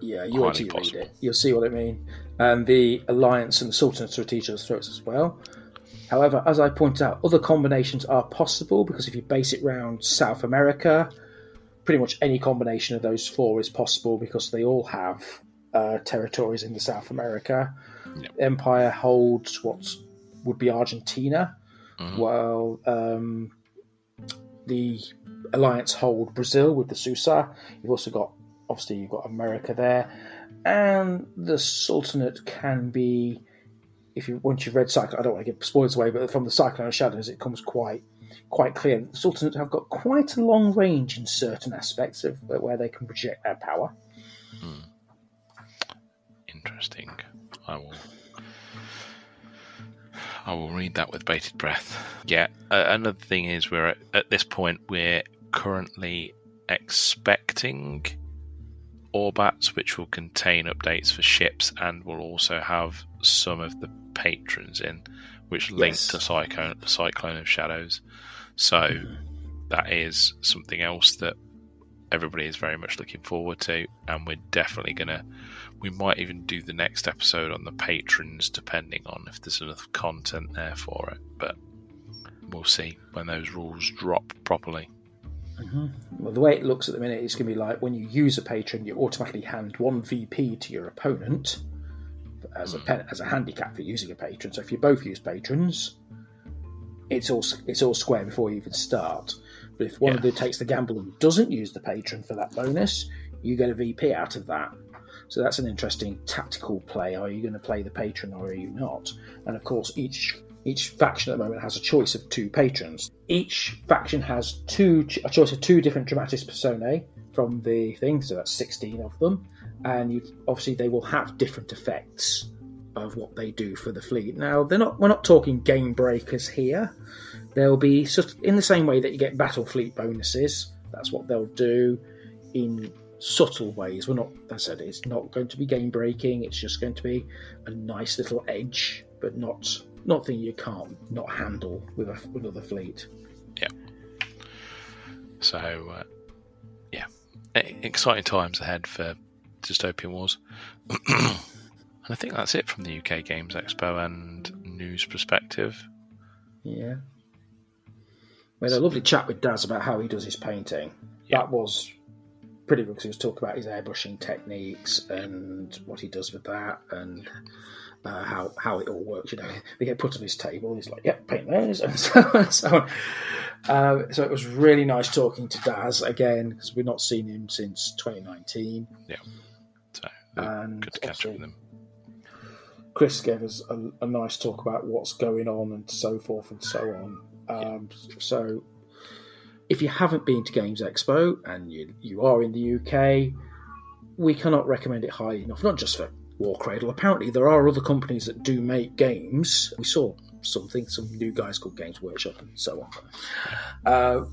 Yeah, you read it. You'll see what I mean. And the Alliance and the Sultanate are at each other's throats as well. However, as I pointed out, other combinations are possible because if you base it around South America, pretty much any combination of those four is possible because they all have uh, territories in the South America. Yep. Empire holds what would be Argentina, Mhm. while um, the Alliance hold Brazil with the Susa. You've also got, obviously, you've got America there, and the Sultanate can be, if you once you've read Cyclone, I don't want to give spoilers away, but from the Cyclone of Shadows, it comes quite quite clear. that The Sultanate have got quite a long range in certain aspects of where they can project their power. interesting. I will. I will read that with bated breath. Yeah. Uh, another thing is we're at, at this point we're currently expecting Orbats, which will contain updates for ships and will also have some of the patrons in, which link Yes. to Cyclone, Cyclone of Shadows. So mm-hmm. that is something else that everybody is very much looking forward to, and we're definitely gonna. We might even do the next episode on the patrons, depending on if there's enough content there for it. But we'll see when those rules drop properly. Mm-hmm. Well, the way it looks at the minute, it's going to be like when you use a patron, you automatically hand one VP to your opponent as a hmm. pen, as a handicap for using a patron. So if you both use patrons, it's all it's all square before you even start. But if one of Yeah. you takes the gamble and doesn't use the patron for that bonus, you get a VP out of that. So that's an interesting tactical play. Are you going to play the patron or are you not? And of course, each each faction at the moment has a choice of two patrons. Each faction has two a choice of two different dramatis personae from the thing, so that's sixteen of them, and you obviously they will have different effects of what they do for the fleet. Now they're not we're not talking game breakers here. They'll be sort in the same way that you get battle fleet bonuses. That's what they'll do in subtle ways. We're not, as I said, it's not going to be game breaking. It's just going to be a nice little edge, but not not thing you can't not handle with a, another fleet. Yeah. So, uh, yeah, exciting times ahead for Dystopian Wars. and I think that's it from the UK Games Expo and news perspective. Yeah. We had a lovely chat with Daz about how he does his painting. Yeah. That was pretty good because he was talking about his airbrushing techniques and what he does with that and uh, how how it all works. You know, they get put on his table. He's like, "Yep, paint those," and so on. And so, on. Uh, so it was really nice talking to Daz again because we've not seen him since 2019. And good to catch up with them. Chris gave us a, a nice talk about what's going on and so forth and so on. Um, so, if you haven't been to Games Expo and you, you are in the UK, we cannot recommend it highly enough. Not just for Warcradle. Apparently, there are other companies that do make games. We saw something, some new guys called Games Workshop and so on. Uh,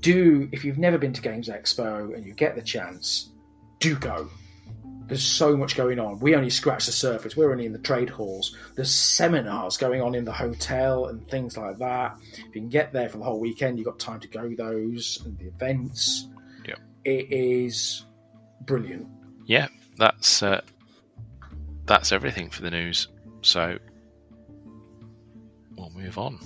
do if you've never been to Games Expo and you get the chance, do go. There's so much going on. We only scratch the surface. We're only in the trade halls. There's seminars going on in the hotel and things like that. If you can get there for the whole weekend, you've got time to go those and the events. Yep. It is brilliant. Yeah, that's uh, that's everything for the news. So, we'll move on.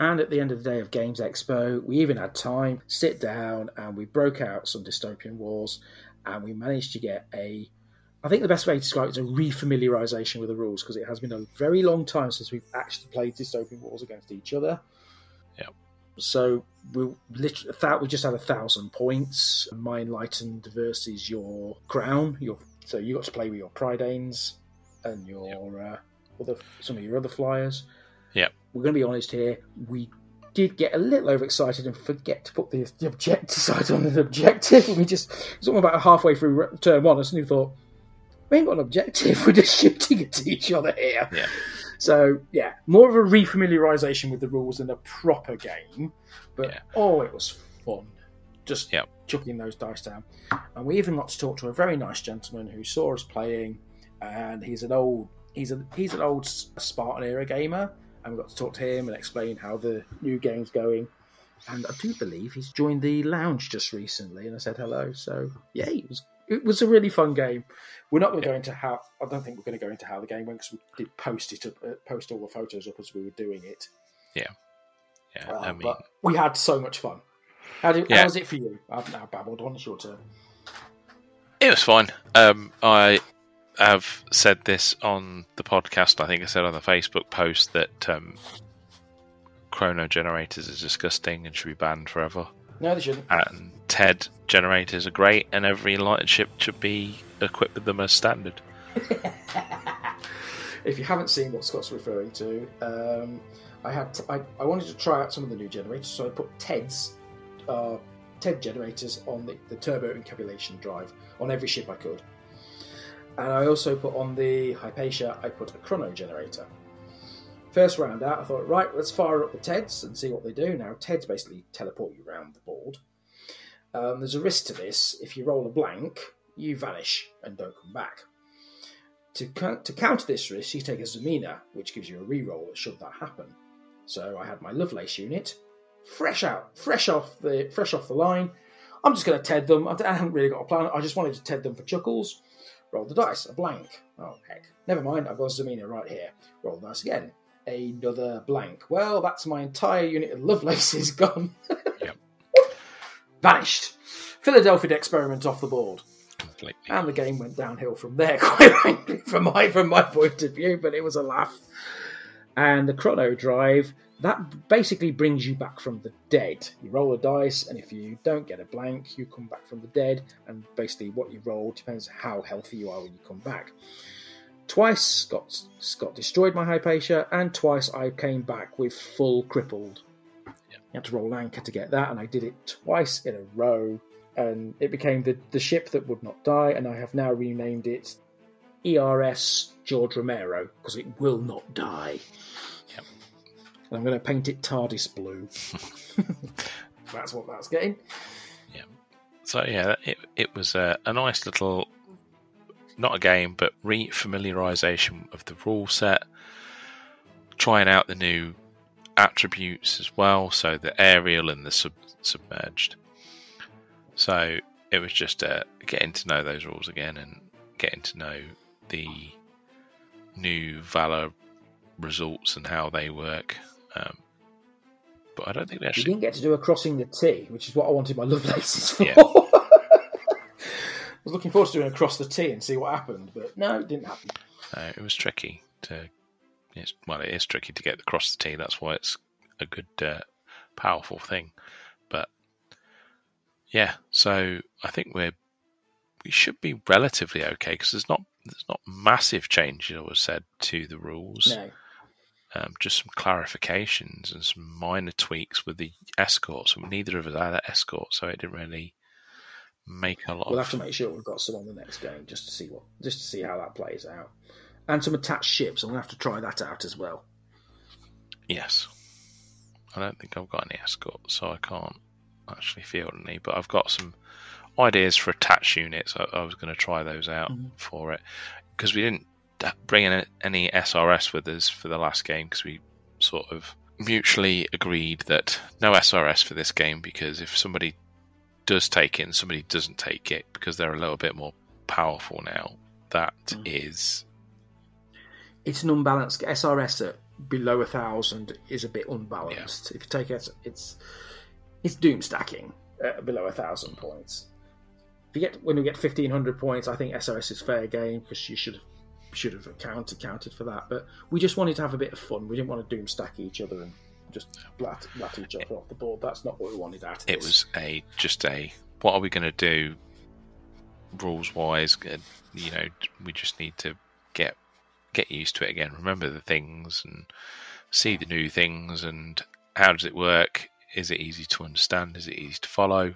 And at the end of the day of Games Expo, we even had time, sit down, and we broke out some dystopian wars, and we managed to get a. I think the best way to describe it is a refamiliarization with the rules because it has been a very long time since we've actually played dystopian wars against each other. Yeah. So we literally thought we just had a thousand points. My enlightened versus your crown. Your so you got to play with your Pridanes and your uh, other some of your other flyers. Yep. We're going to be honest here. We did get a little overexcited and forget to put the, the objective side on the objective. And we just it was almost about halfway through turn one, and suddenly thought we ain't got an objective. We're just shooting at each other here. Yeah. So yeah, more of a refamiliarization with the rules than a proper game. But Yeah. oh, it was fun. Just Yep. chucking those dice down. And we even got to talk to a very nice gentleman who saw us playing, and he's an old he's a he's an old Spartan era gamer, and we got to talk to him and explain how the new game's going. And I do believe he's joined the lounge just recently, and I said hello. So yeah, it was it was a really fun game. We're not going to go into how I don't think we're going to go into how the game went because we did post it up, uh, post all the photos up as we were doing it. Yeah, Uh, I mean, but we had so much fun. How did Yeah. how was it for you? I've now babbled on. It's your turn. it was fine. Um, I have said this on the podcast. I think I said on the Facebook post that um, chrono generators is disgusting and should be banned forever. No, they shouldn't. And TED generators are great, and every enlightened ship should be equipped with them as standard. if you haven't seen what Scott's referring to, um, I had t- I, I wanted to try out some of the new generators, so I put TEDs, uh, TED generators on the, the turbo encapsulation drive on every ship I could, and I also put on the Hypatia. I put a chrono generator. First round out, I thought, right, let's fire up the TEDs and see what they do. Now, TEDs basically teleport you around the board. Um, there's a risk to this. If you roll a blank, you vanish and don't come back. To, to counter this risk, you take a Zamina, which gives you a reroll should that happen. So I had my Lovelace unit, fresh out, fresh off the fresh off the line. I'm just going to TED them. I haven't really got a plan. I just wanted to TED them for chuckles. Roll the dice, a blank. Oh heck, never mind. I've got Zamina right here. Roll the dice again. Another blank. Well, that's my entire unit of Lovelaces gone. Yep. Vanished. Philadelphia experiment off the board Completely. and the game went downhill from there. Quite frankly, from my from my point of view, but it was a laugh. And the chrono drive that basically brings you back from the dead. You roll a dice, and if you don't get a blank, you come back from the dead. And basically, what you roll depends how healthy you are when you come back. Twice Scott Scott destroyed my Hypatia, and twice I came back with full crippled. You had to roll anchor to get that, and I did it twice in a row and it became the, the ship that would not die, and I have now renamed it ERS George Romero because it will not die. And I'm going to paint it TARDIS blue. that's what that's getting. Yeah. So yeah, it it was a, a nice little, not a game, but re-familiarization of the rule set. Trying out the new attributes as well, so the aerial and the sub, submerged. So it was just uh, getting to know those rules again and getting to know the new Valor results and how they work. Um, but I don't think we You didn't get to do a crossing the T, which is what I wanted my Lovelaces for. Yeah. I was looking forward to doing a across the T and see what happened, but no, it didn't happen. No, it was tricky to. It's, well, it is tricky to get across the T. That's why it's a good, uh, powerful thing. But yeah, so I think we're we should be relatively okay because there's not there's not massive changes, I was said, to the rules. No. Um, just some clarifications and some minor tweaks with the escorts. Neither of us had escort, so it didn't really make a lot. We'll of... have to make sure we've got some on the next game just to see what just to see how that plays out. And some attached ships. I'm gonna have to try that out as well. Yes. I don't think I've got any escorts, so I can't actually field any. But I've got some ideas for attached units. I, I was going to try those out Mhm. for it because we didn't bring in any SRS with us for the last game because we sort of mutually agreed that no SRS for this game because if somebody does take it and somebody doesn't take it because they're a little bit more powerful now, that mm. is it's an unbalanced SRS at below a thousand is a bit unbalanced. If you take it, it's it's doom stacking at below a thousand points. If you get when we get fifteen hundred points, I think SRS is fair game because you should have should have accounted counted for that. But we just wanted to have a bit of fun. We didn't want to doom stack each other and just blat, blat each other off the board. That's not what we wanted out of It this. was a just a what are we going to do rules wise? You know, we just need to get get used to it again. Remember the things and see the new things and how does it work? Is it easy to understand? Is it easy to follow?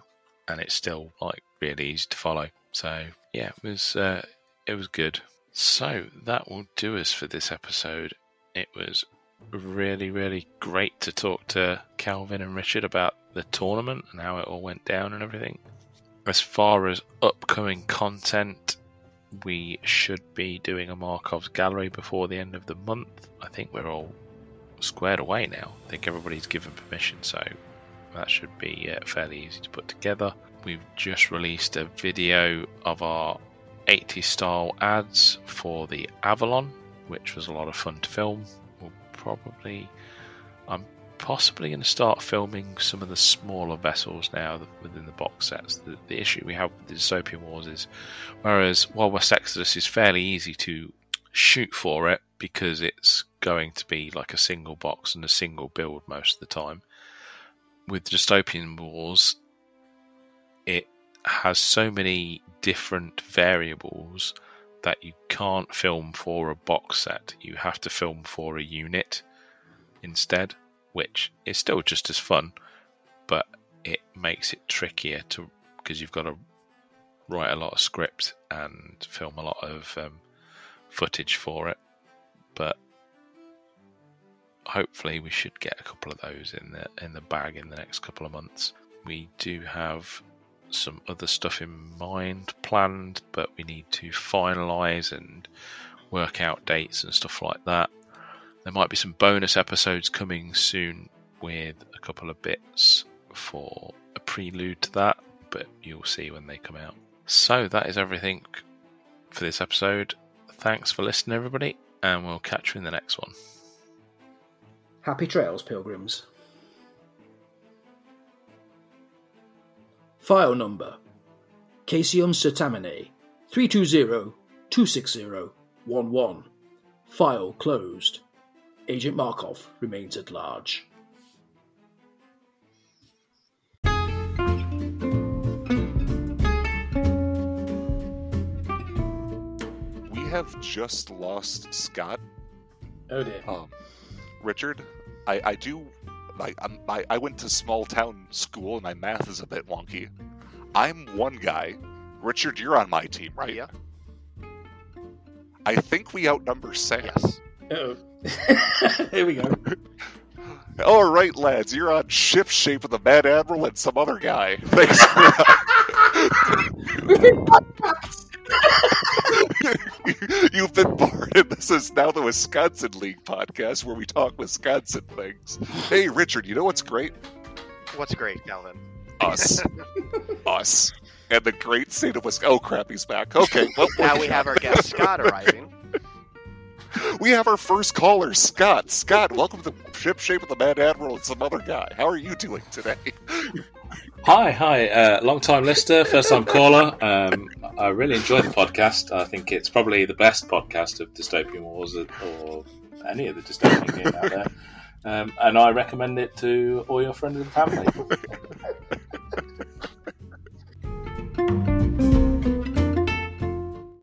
And it's still like really easy to follow. So yeah, it was uh, it was good. So that will do us for this episode. It was really, really great to talk to Calvin and Richard about the tournament and how it all went down and everything. As far as upcoming content, we should be doing a Markov's gallery before the end of the month. I think we're all squared away now. I think everybody's given permission, so that should be uh, fairly easy to put together. We've just released a video of our 80s style ads for the Avalon, which was a lot of fun to film. We'll probably, I'm possibly going to start filming some of the smaller vessels now within the box sets. The, the issue we have with the Dystopian Wars is, whereas Wild West Exodus is fairly easy to shoot for it because it's going to be like a single box and a single build most of the time. With Dystopian Wars, has so many different variables that you can't film for a box set. You have to film for a unit instead, which is still just as fun, but it makes it trickier to because you've got to write a lot of script and film a lot of um, footage for it. But hopefully, we should get a couple of those in the in the bag in the next couple of months. We do have some other stuff in mind planned, but we need to finalize and work out dates and stuff like that. There might be some bonus episodes coming soon with a couple of bits for a prelude to that, but you'll see when they come out. So that is everything for this episode. Thanks for listening, everybody, and we'll catch you in the next one. Happy trails, pilgrims. File number Caseum Certamine 320-260-11. File closed. Agent Markov remains at large. We have just lost Scott. Oh dear. Um, Richard, I, I do. I, I'm, I I went to small town school and my math is a bit wonky. I'm one guy. Richard, you're on my team, right? Yeah. I think we outnumber Sam. Yes. Oh. Here we go. All right, lads, you're on ship shape with the Mad Admiral and some other guy. Thanks. For that. You've been and this is now the Wisconsin League podcast where we talk Wisconsin things. Hey, Richard, you know what's great? What's great, Calvin? Us. Us. And the great state of Wisconsin. Oh, crap, he's back. Okay, well, Now we have our guest Scott arriving. we have our first caller, Scott. Scott, welcome to Ship Shape of the Mad Admiral and some other guy. How are you doing today? Hi, hi. Uh, long time listener, first time caller. Um, I really enjoy the podcast. I think it's probably the best podcast of Dystopian Wars or any of the dystopian games out there. Um, and I recommend it to all your friends and family.